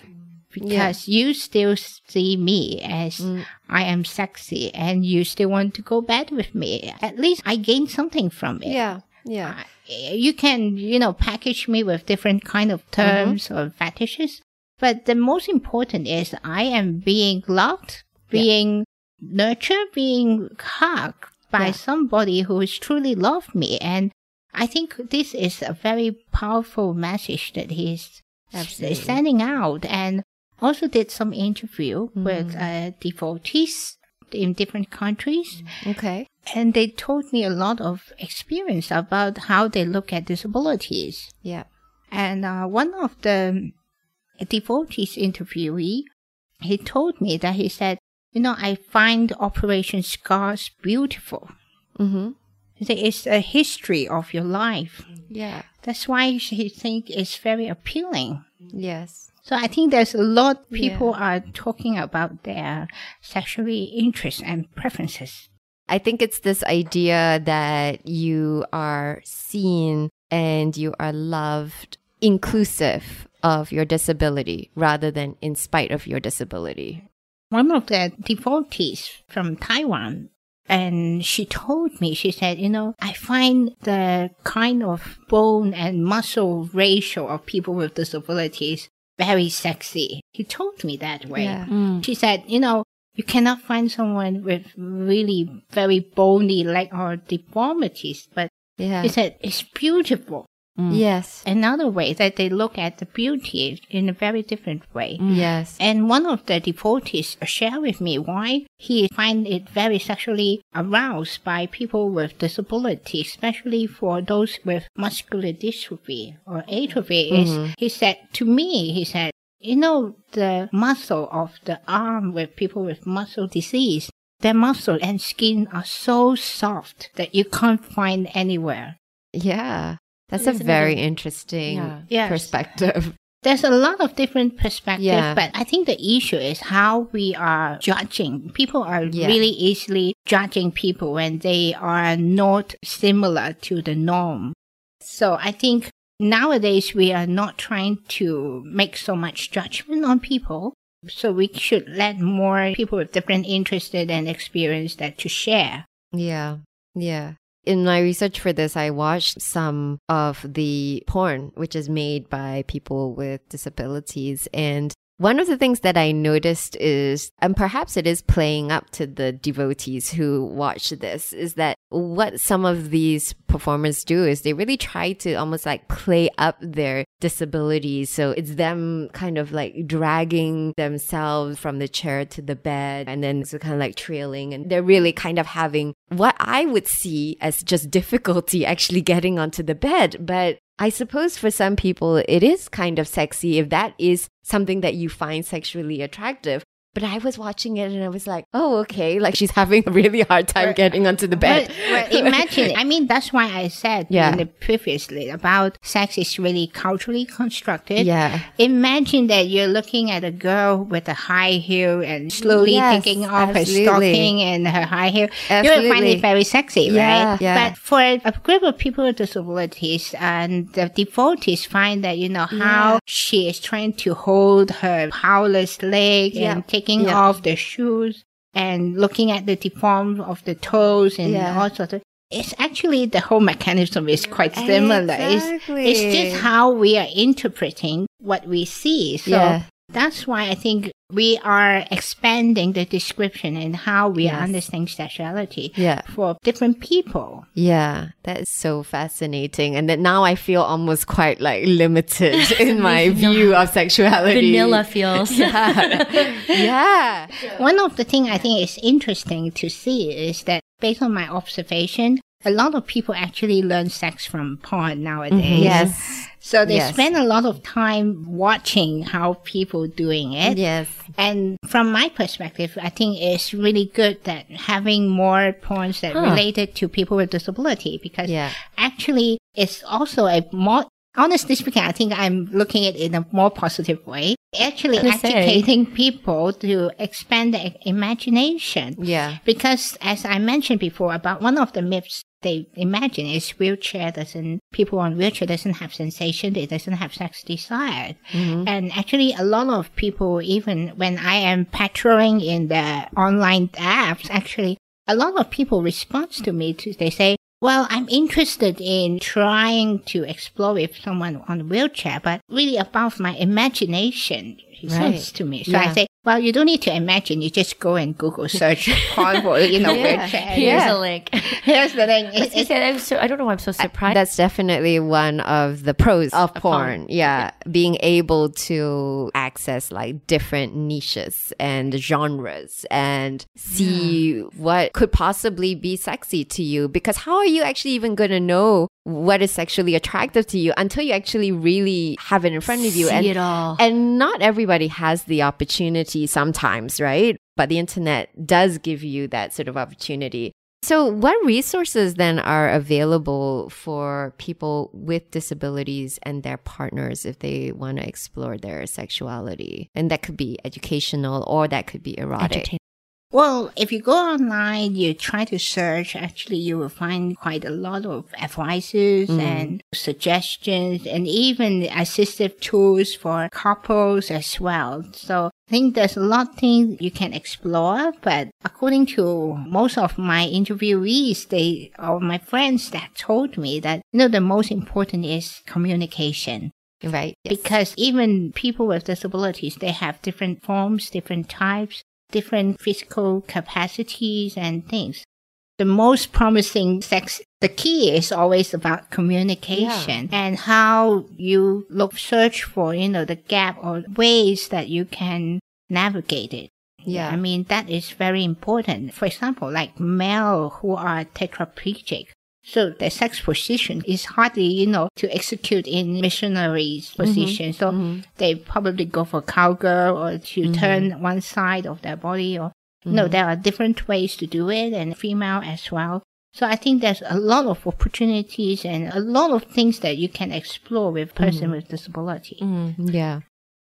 because you still see me as mm. I am sexy and you still want to go bed with me, at least I gain something from it. Yeah. Yeah. Uh, you can, you know, package me with different kind of mm-hmm. terms or fetishes, but the most important is I am being loved, being nurtured, being hugged by Yeah. somebody who has truly loved me. And I think this is a very powerful message that he's Absolutely. sending out and also did some interview with uh, devotees in different countries Okay. and they told me a lot of experience about how they look at disabilities Yeah. and uh, one of the devotees interviewee he told me that he said you know i find operation scars beautiful Mm-hmm. It's a history of your life Yeah. that's why he think it's very appealing Yes. So I think there's a lot people are talking about their sexual interests and preferences. I think it's this idea that you are seen and you are loved inclusive of your disability rather than in spite of your disability. One of the devotees from Taiwan, and she told me, she said, you know, I find the kind of bone and muscle ratio of people with disabilities very sexy. He told me that way. Yeah. Mm. She said, you know, you cannot find someone with really very bony leg or deformities, but Yeah. he said it's beautiful. Mm. Yes. another way that they look at the beauty in a very different way. Mm. Yes. And one of the devotees shared with me why he find it very sexually aroused by people with disability, especially for those with muscular dystrophy or atrophy. Is mm-hmm. he said to me, he said, you know, the muscle of the arm with people with muscle disease, their muscle and skin are so soft that you can't find anywhere. Yeah. That's a very another- interesting Yeah. Yes. perspective. (laughs) There's a lot of different perspectives, Yeah. but I think the issue is how we are judging. People are Yeah. really easily judging people when they are not similar to the norm. So I think nowadays we are not trying to make so much judgment on people. So we should let more people with different interests and experience that to share. Yeah. Yeah. In my research for this, I watched some of the porn, which is made by people with disabilities. And one of the things that I noticed is, and perhaps it is playing up to the devotees who watch this, is that what some of these performers do is they really try to almost like play up their disabilities. So it's them kind of like dragging themselves from the chair to the bed and then so kind of like trailing. And they're really kind of having what I would see as just difficulty actually getting onto the bed. But I suppose for some people, it is kind of sexy if that is something that you find sexually attractive. But I was watching it and I was like, oh, okay. Like she's having a really hard time getting onto the bed. Imagine, I mean, that's why I said Yeah. in the previously about sex is really culturally constructed. yeah. Imagine that you're looking at a girl with a high heel and slowly Yes, taking off her stocking and her high heel. You will find it very sexy, Yeah, right? yeah. But for a group of people with disabilities and the devotees find that, you know, how Yeah. she is trying to hold her powerless leg Yeah, and taking yeah. off the shoes and looking at the deform of the toes and Yeah. all sorts of It's actually the whole mechanism is quite similar. It's, Exactly. it's just how we are interpreting what we see. So Yeah. that's why I think we are expanding the description and how we Yes. are understanding sexuality Yeah. for different people. Yeah, that is so fascinating. And that now I feel almost quite like limited (laughs) in my view of sexuality. Vanilla feels. (laughs) Yeah. yeah. One of the things I think is interesting to see is that based on my observation, a lot of people actually learn sex from porn nowadays. Mm-hmm. Yes. So they Yes. spend a lot of time watching how people doing it. Yes. And from my perspective, I think it's really good that having more points that Huh. related to people with disability because Yeah. actually it's also a more honestly speaking, I think I'm looking at it in a more positive way. Actually I was gonna say. educating people to expand their imagination. Yeah. Because as I mentioned before about one of the myths they imagine is wheelchair doesn't people on wheelchair doesn't have sensation, it doesn't have sex desire. Mm-hmm. And actually a lot of people even when I am patrolling in the online apps, actually a lot of people respond to me to they say, well, I'm interested in trying to explore with someone on wheelchair, but really above my imagination, he Right. says to me. So I say, well, you don't need to imagine. You just go and Google search porn for, you know, Yeah. wheelchair. Here's Yeah. a link. (laughs) Here's the thing. I, It- it- I'm so, I don't know why I'm so surprised. That's definitely one of the pros of Of porn. porn. Yeah. Being able to access like different niches and genres and see what could possibly be sexy to you. Because how are you actually even going to know what is sexually attractive to you until you actually really have it in front of you? See and and not everybody has the opportunity sometimes, right? But the internet does give you that sort of opportunity. So, what resources then are available for people with disabilities and their partners if they want to explore their sexuality? And that could be educational or that could be erotic. Well, if you go online, you try to search, actually you will find quite a lot of advices mm. and suggestions and even assistive tools for couples as well. So I think there's a lot of things you can explore, but according to most of my interviewees, they, or my friends that told me that, you know, the most important is communication Right. Yes. because even people with disabilities they have different forms different types different physical capacities and things. The most promising sex the key is always about communication and how you look search for you know the gap or ways that you can navigate it. Yeah. i mean that is very important. For example like male who are tetraplegic so the sex position is hardly, you know, to execute in missionaries mm-hmm. position. So mm-hmm. they probably go for cowgirl or to mm-hmm. turn one side of their body or, no, there are different ways to do it and female as well. So I think there's a lot of opportunities and a lot of things that you can explore with person with disability. Yeah.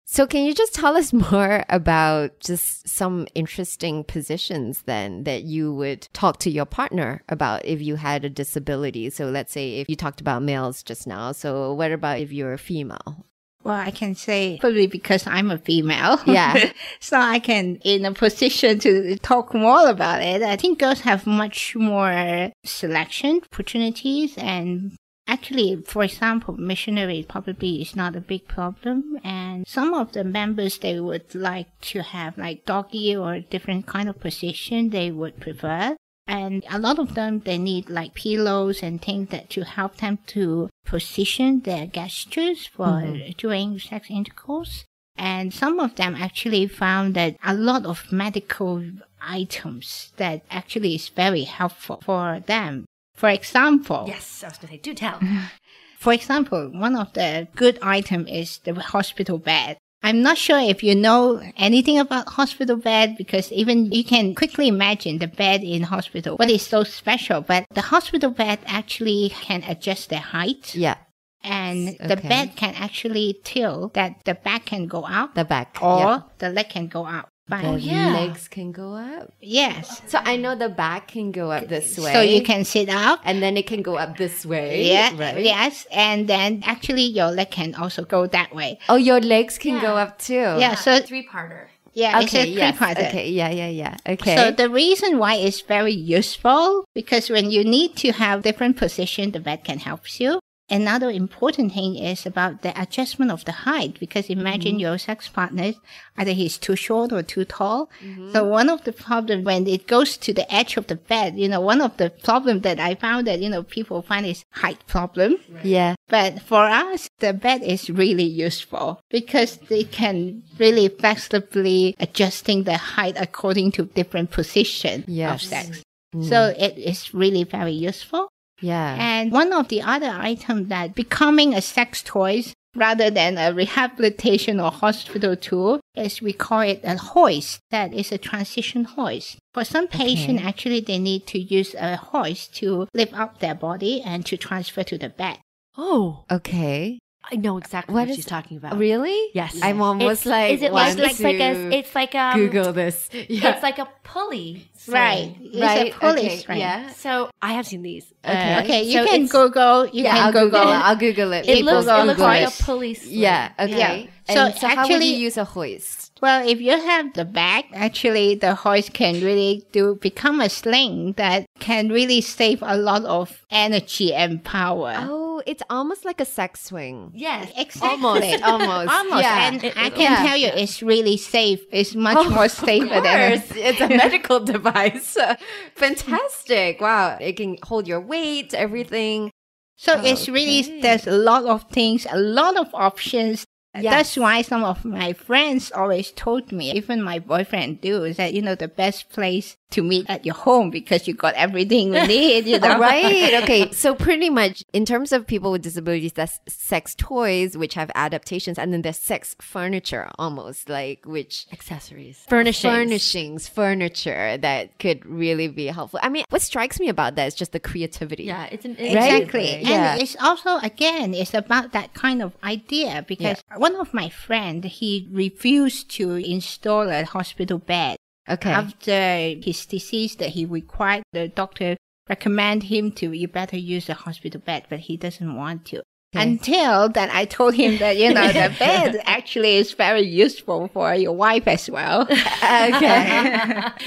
So, can you just tell us (laughs) more about just some interesting positions then that you would talk to your partner about if you had a disability? So, let's say if you talked about males just now. So, what about if you're a female? Well, I can say probably because I'm a female. Yeah. (laughs) so I can in a position to talk more about it. I think girls have much more selection opportunities and actually, for example, missionary probably is not a big problem. And some of the members, they would like to have like doggy or different kind of position they would prefer. And a lot of them, they need like pillows and things that to help them to position their gestures for mm-hmm. during sex intercourse. And some of them actually found that a lot of medical items that actually is very helpful for them. For example, Yes, I was going to say, do tell. (laughs) for example, one of the good item is the hospital bed. I'm not sure if you know anything about hospital bed because even you can quickly imagine the bed in hospital. What is so special? But the hospital bed actually can adjust their height Yeah. and the bed can actually tilt that the back can go up. The back. or yeah. the leg can go out. Fine. The yeah. legs can go up. Yes. So, I know the back can go up this way. So you can sit up. And then it can go up this way. Yeah. Right. Yes. And then actually your leg can also go that way. Oh, your legs can go up too. Yeah. Uh, so Three parter. Yeah, it's Okay, a yes. three-parter. Okay, yeah, yeah, yeah. Okay. So the reason why it's very useful because when you need to have different position, the bed can help you. Another important thing is about the adjustment of the height because imagine mm-hmm. your sex partner, either he's too short or too tall. Mm-hmm. So one of the problems when it goes to the edge of the bed, you know, one of the problem that I found that, you know, people find is height problem. yeah. But for us, the bed is really useful because they can really flexibly adjusting the height according to different position Yes. of sex. So it is really very useful. Yeah. And one of the other items that becoming a sex toys rather than a rehabilitation or hospital tool is we call it a hoist. That is a transition hoist. For some patients, actually, they need to use a hoist to lift up their body and to transfer to the bed. Oh, okay. I know exactly What what, she's talking about. Really? Yes. I'm almost It's- like is it like, it's like a it's like um Google this. Yeah. it's like a pulley string. Right. It's right. a pulley okay. string. Yeah. So I have seen these. Okay. Okay, you so can Google. You yeah. can I'll Google. Google it. I'll Google it. It People looks go it looks like a pulley. String. Yeah. Okay. Yeah. So so, how would you use a hoist? Well, if you have the bag, actually the hoist can really do become a sling that can really save a lot of energy and power. Oh, it's almost like a sex swing. Yes. Exactly. Almost, (laughs) almost. Almost. Yeah. And It- I can yeah. tell you it's really safe. It's much oh, more safer Of than course, (laughs) it's a medical device. (laughs) Fantastic! Wow, it can hold your weight, everything. So oh, it's really there's a lot of things, a lot of options. Yes. That's why some of my friends always told me, even my boyfriend do, is that you know the best place to meet at your home because you got everything we need. You (laughs) know, right. Okay. So pretty much in terms of people with disabilities, that's sex toys, which have adaptations, and then there's sex furniture almost like which Accessories. Furnishings. furnishings, furniture that could really be helpful. I mean, what strikes me about that is just the creativity. Yeah, it's an Exactly. Right? Yeah. And it's also, again, it's about that kind of idea because one of my friend, he refused to install a hospital bed. Okay. After his disease that he required, the doctor recommend him to, you better use a hospital bed, but he doesn't want to. Until then, I told him that, you know, the bed (laughs) actually is very useful for your wife as well. (laughs) okay.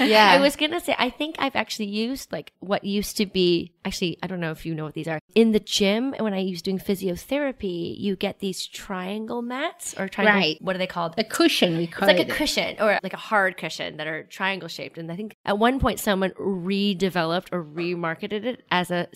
(laughs) yeah. I was gonna say, I think I've actually used like what used to be. Actually, I don't know if you know what these are. In the gym, when I was doing physiotherapy, you get these triangle mats or triangle. Right. What are they called? a cushion, we It's call like it. a cushion or like a hard cushion that are triangle shaped. And I think at one point someone redeveloped or remarketed it as a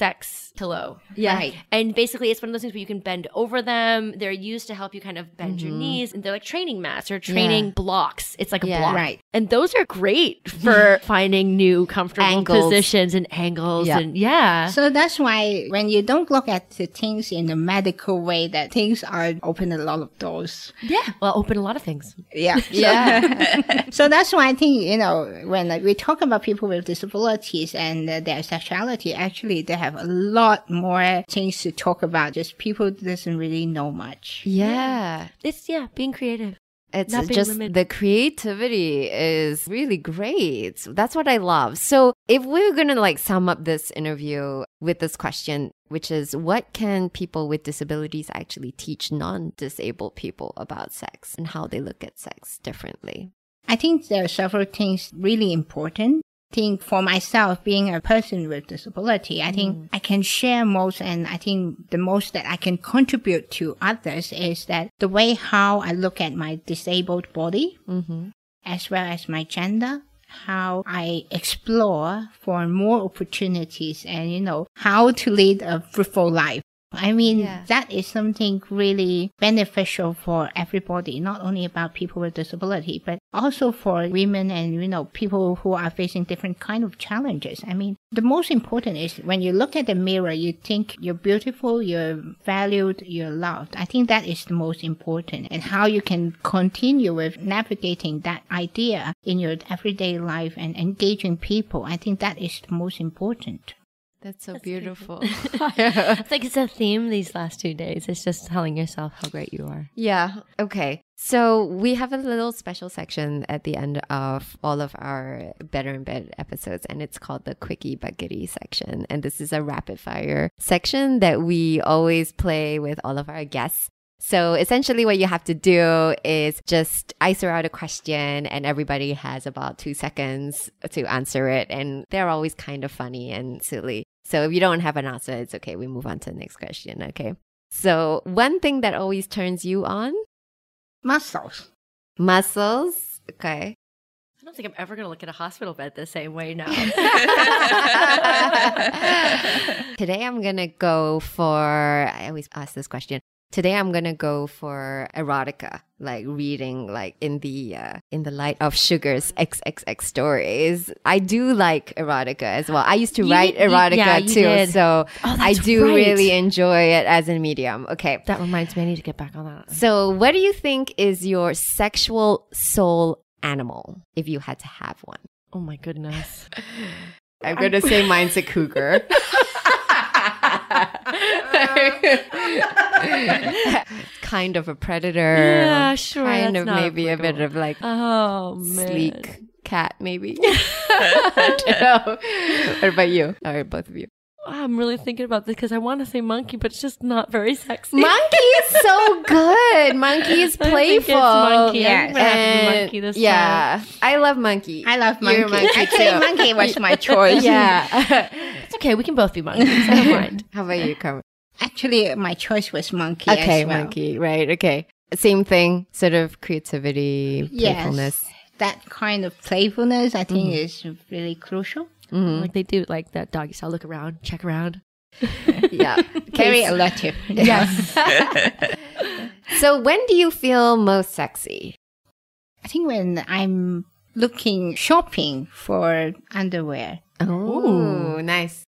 sex pillow. yeah. Right. And basically, it's one of those things where you can bend over them. They're used to help you kind of bend your knees, and they're like training mats or training Yeah. blocks. It's like a Yeah. block, Right. And those are great (laughs) for finding new comfortable Angles. positions and angles, Yeah. and yeah. So that's why when you don't look at the things in a medical way, that things are open a lot of doors. yeah, well, open a lot of things. Yeah. (laughs) Yeah. (laughs) So that's why I think, you know, when like, we talk about people with disabilities and uh, their sexuality, actually they have a lot more things to talk about. Just people doesn't really know much. yeah. It's yeah, being creative. It's Not just limited. the creativity is really great. That's what I love. So, if we're going to like sum up this interview with this question, which is what can people with disabilities actually teach non-disabled people about sex and how they look at sex differently? I think there are several things really important. I think for myself, being a person with disability, I think mm. I can share most and I think the most that I can contribute to others is that the way how I look at my disabled body, mm-hmm. as well as my gender, how I explore for more opportunities and, you know, how to lead a fruitful life. I mean, Yeah. that is something really beneficial for everybody, not only about people with disability, but also for women and, you know, people who are facing different kind of challenges. I mean, the most important is when you look at the mirror, you think you're beautiful, you're valued, you're loved. I think that is the most important and how you can continue with navigating that idea in your everyday life and engaging people. I think that is the most important. That's so beautiful. (laughs) (laughs) It's like it's a theme these last two days. It's just telling yourself how great you are. Yeah. Okay. So we have a little special section at the end of all of our Better in Bed episodes, and it's called the Quickie but Buckety section. And this is a rapid fire section that we always play with all of our guests. So essentially, what you have to do is just I throw out a question, and everybody has about two seconds to answer it. And they're always kind of funny and silly. So if you don't have an answer, it's okay. We move on to the next question. Okay. So one thing that always turns you on Muscles. muscles. Okay. I don't think I'm ever going to look at a hospital bed the same way now. (laughs) (laughs) Today I'm gonna go for I always ask this question. Today I'm gonna go for erotica, like reading like in the uh, in the light of Sugar's XXX stories. I do like erotica as well. I used to You write did- you- erotica yeah, you too, did. so Oh, I do right. really enjoy it as a medium. Okay. that reminds me, I need to get back on that. So, what do you think is your sexual soul animal if you had to have one? Oh my goodness. (laughs) I'm going to say mine's a cougar. (laughs) (laughs) kind of a predator. Yeah, sure, Kind of not maybe a bit of like Oh, man. sleek cat, maybe. I don't know. What about you? Or both of you? I'm really thinking about this because I want to say monkey, but it's just not very sexy. Monkey is so good. Monkey is (laughs) I think playful. it's monkey. Yes. I'm gonna have And- monkey this yeah, I love monkey. I love monkey. You're monkey Actually, too. monkey was my (laughs) choice. yeah. Time. It's okay. We can both be monkeys. I don't mind. (laughs) How about you, Carmen? Actually, my choice was monkey. Okay, as well. monkey. Right. Okay. Same thing. Sort of creativity, Yes. playfulness. That kind of playfulness, I Mm-hmm. think, is really crucial. Mhm. Like they do, like that doggy style. Look around, check around. (laughs) Yeah. (laughs) Very Okay, elective. Yes. So when do you feel most sexy? I think when I'm looking shopping for underwear. Oh, nice.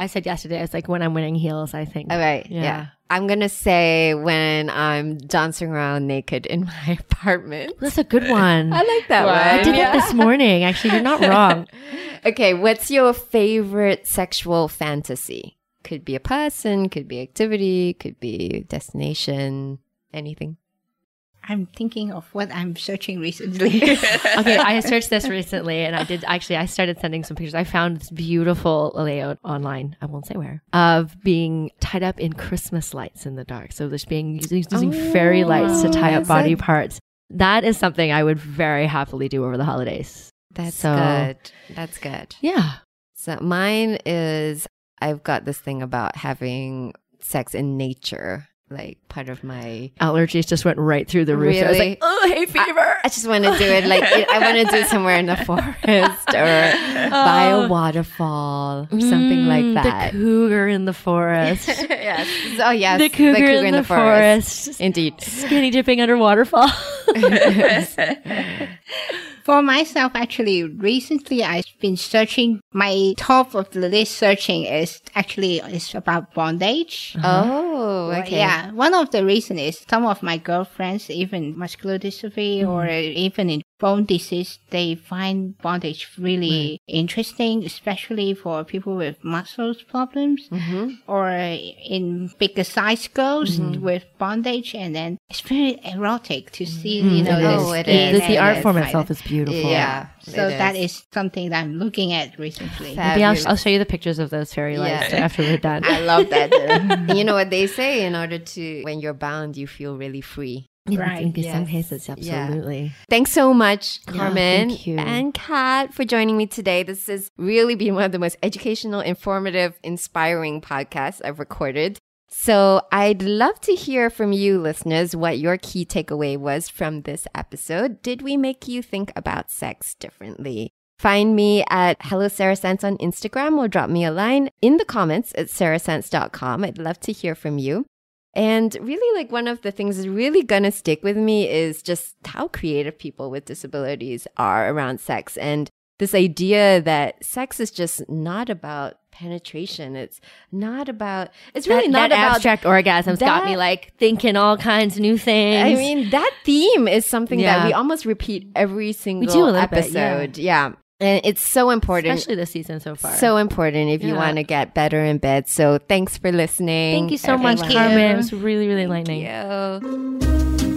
I said yesterday. it's like, when I'm wearing heels, I think. All right. Yeah. Yeah. I'm going to say when I'm dancing around naked in (laughs) my apartment. That's a good one. I like that Wow. one. I did yeah. that this morning. Actually, you're not wrong. (laughs) okay, what's your favorite sexual fantasy? Could be a person, could be activity, could be destination, anything. I'm thinking of what I'm searching recently. (laughs) okay, I searched this recently, and I did actually. I started sending some pictures. I found this beautiful layout online. I won't say where of being tied up in Christmas lights in the dark. So there's being using, using fairy oh, lights to tie up Oh, body so- parts. That is something I would very happily do over the holidays. That's So- good. That's good. Yeah. So mine is I've got this thing about having sex in nature, like part of my. Allergies just went right through the roof. I was Really? like, oh, hay fever. I just want to do it like I want to do it somewhere in the (laughs) forest or by a waterfall or something like Mm, that. The cougar in the forest. (laughs) yes. Oh yes. the cougar, in, the, forest. Indeed. Skinny dipping under waterfall. (laughs) For myself, actually, recently I've been searching. My top of the list searching is actually is about bondage. Uh-huh. Oh, okay. Yeah, one of the reason is some of my girlfriends, even muscular dystrophy hmm. or even in bone disease, they find bondage really interesting, especially for people with muscles problems Mm-hmm. or in bigger size girls with bondage, and then it's very erotic to see, you know, It the is. Oh, it skin is. the, the and art the form fiber. itself is beautiful. Yeah. So it that is. is something that I'm looking at recently. Maybe I'll, I'll show you the pictures of those fairy lights Yeah. after we're done. (laughs) I love that. (laughs) you know what they say? In order to, when you're bound, you feel really free. Right, In some yes. cases, Yeah. absolutely. Thanks so much, Yeah, Carmen thank you. and Kat, for joining me today. This has really been one of the most educational, informative, inspiring podcasts I've recorded. So I'd love to hear from you, listeners, what your key takeaway was from this episode. Did we make you think about sex differently? Find me at Hello Sarah Sense on Instagram or drop me a line in the comments at sarahsense.com. I'd love to hear from you. And really, like one of the things that's really gonna stick with me is just how creative people with disabilities are around sex. And this idea that sex is just not about penetration. It's not about, it's really that, not that about abstract orgasms got me like thinking all kinds of new things. I mean, that theme is something that we almost repeat every single do a little bit, episode. yeah. And it's so important. especially this season so far. So important if you want to get better in bed. So thanks for listening. thank you so much, everyone. Carmen. It was really, really enlightening. Thank you.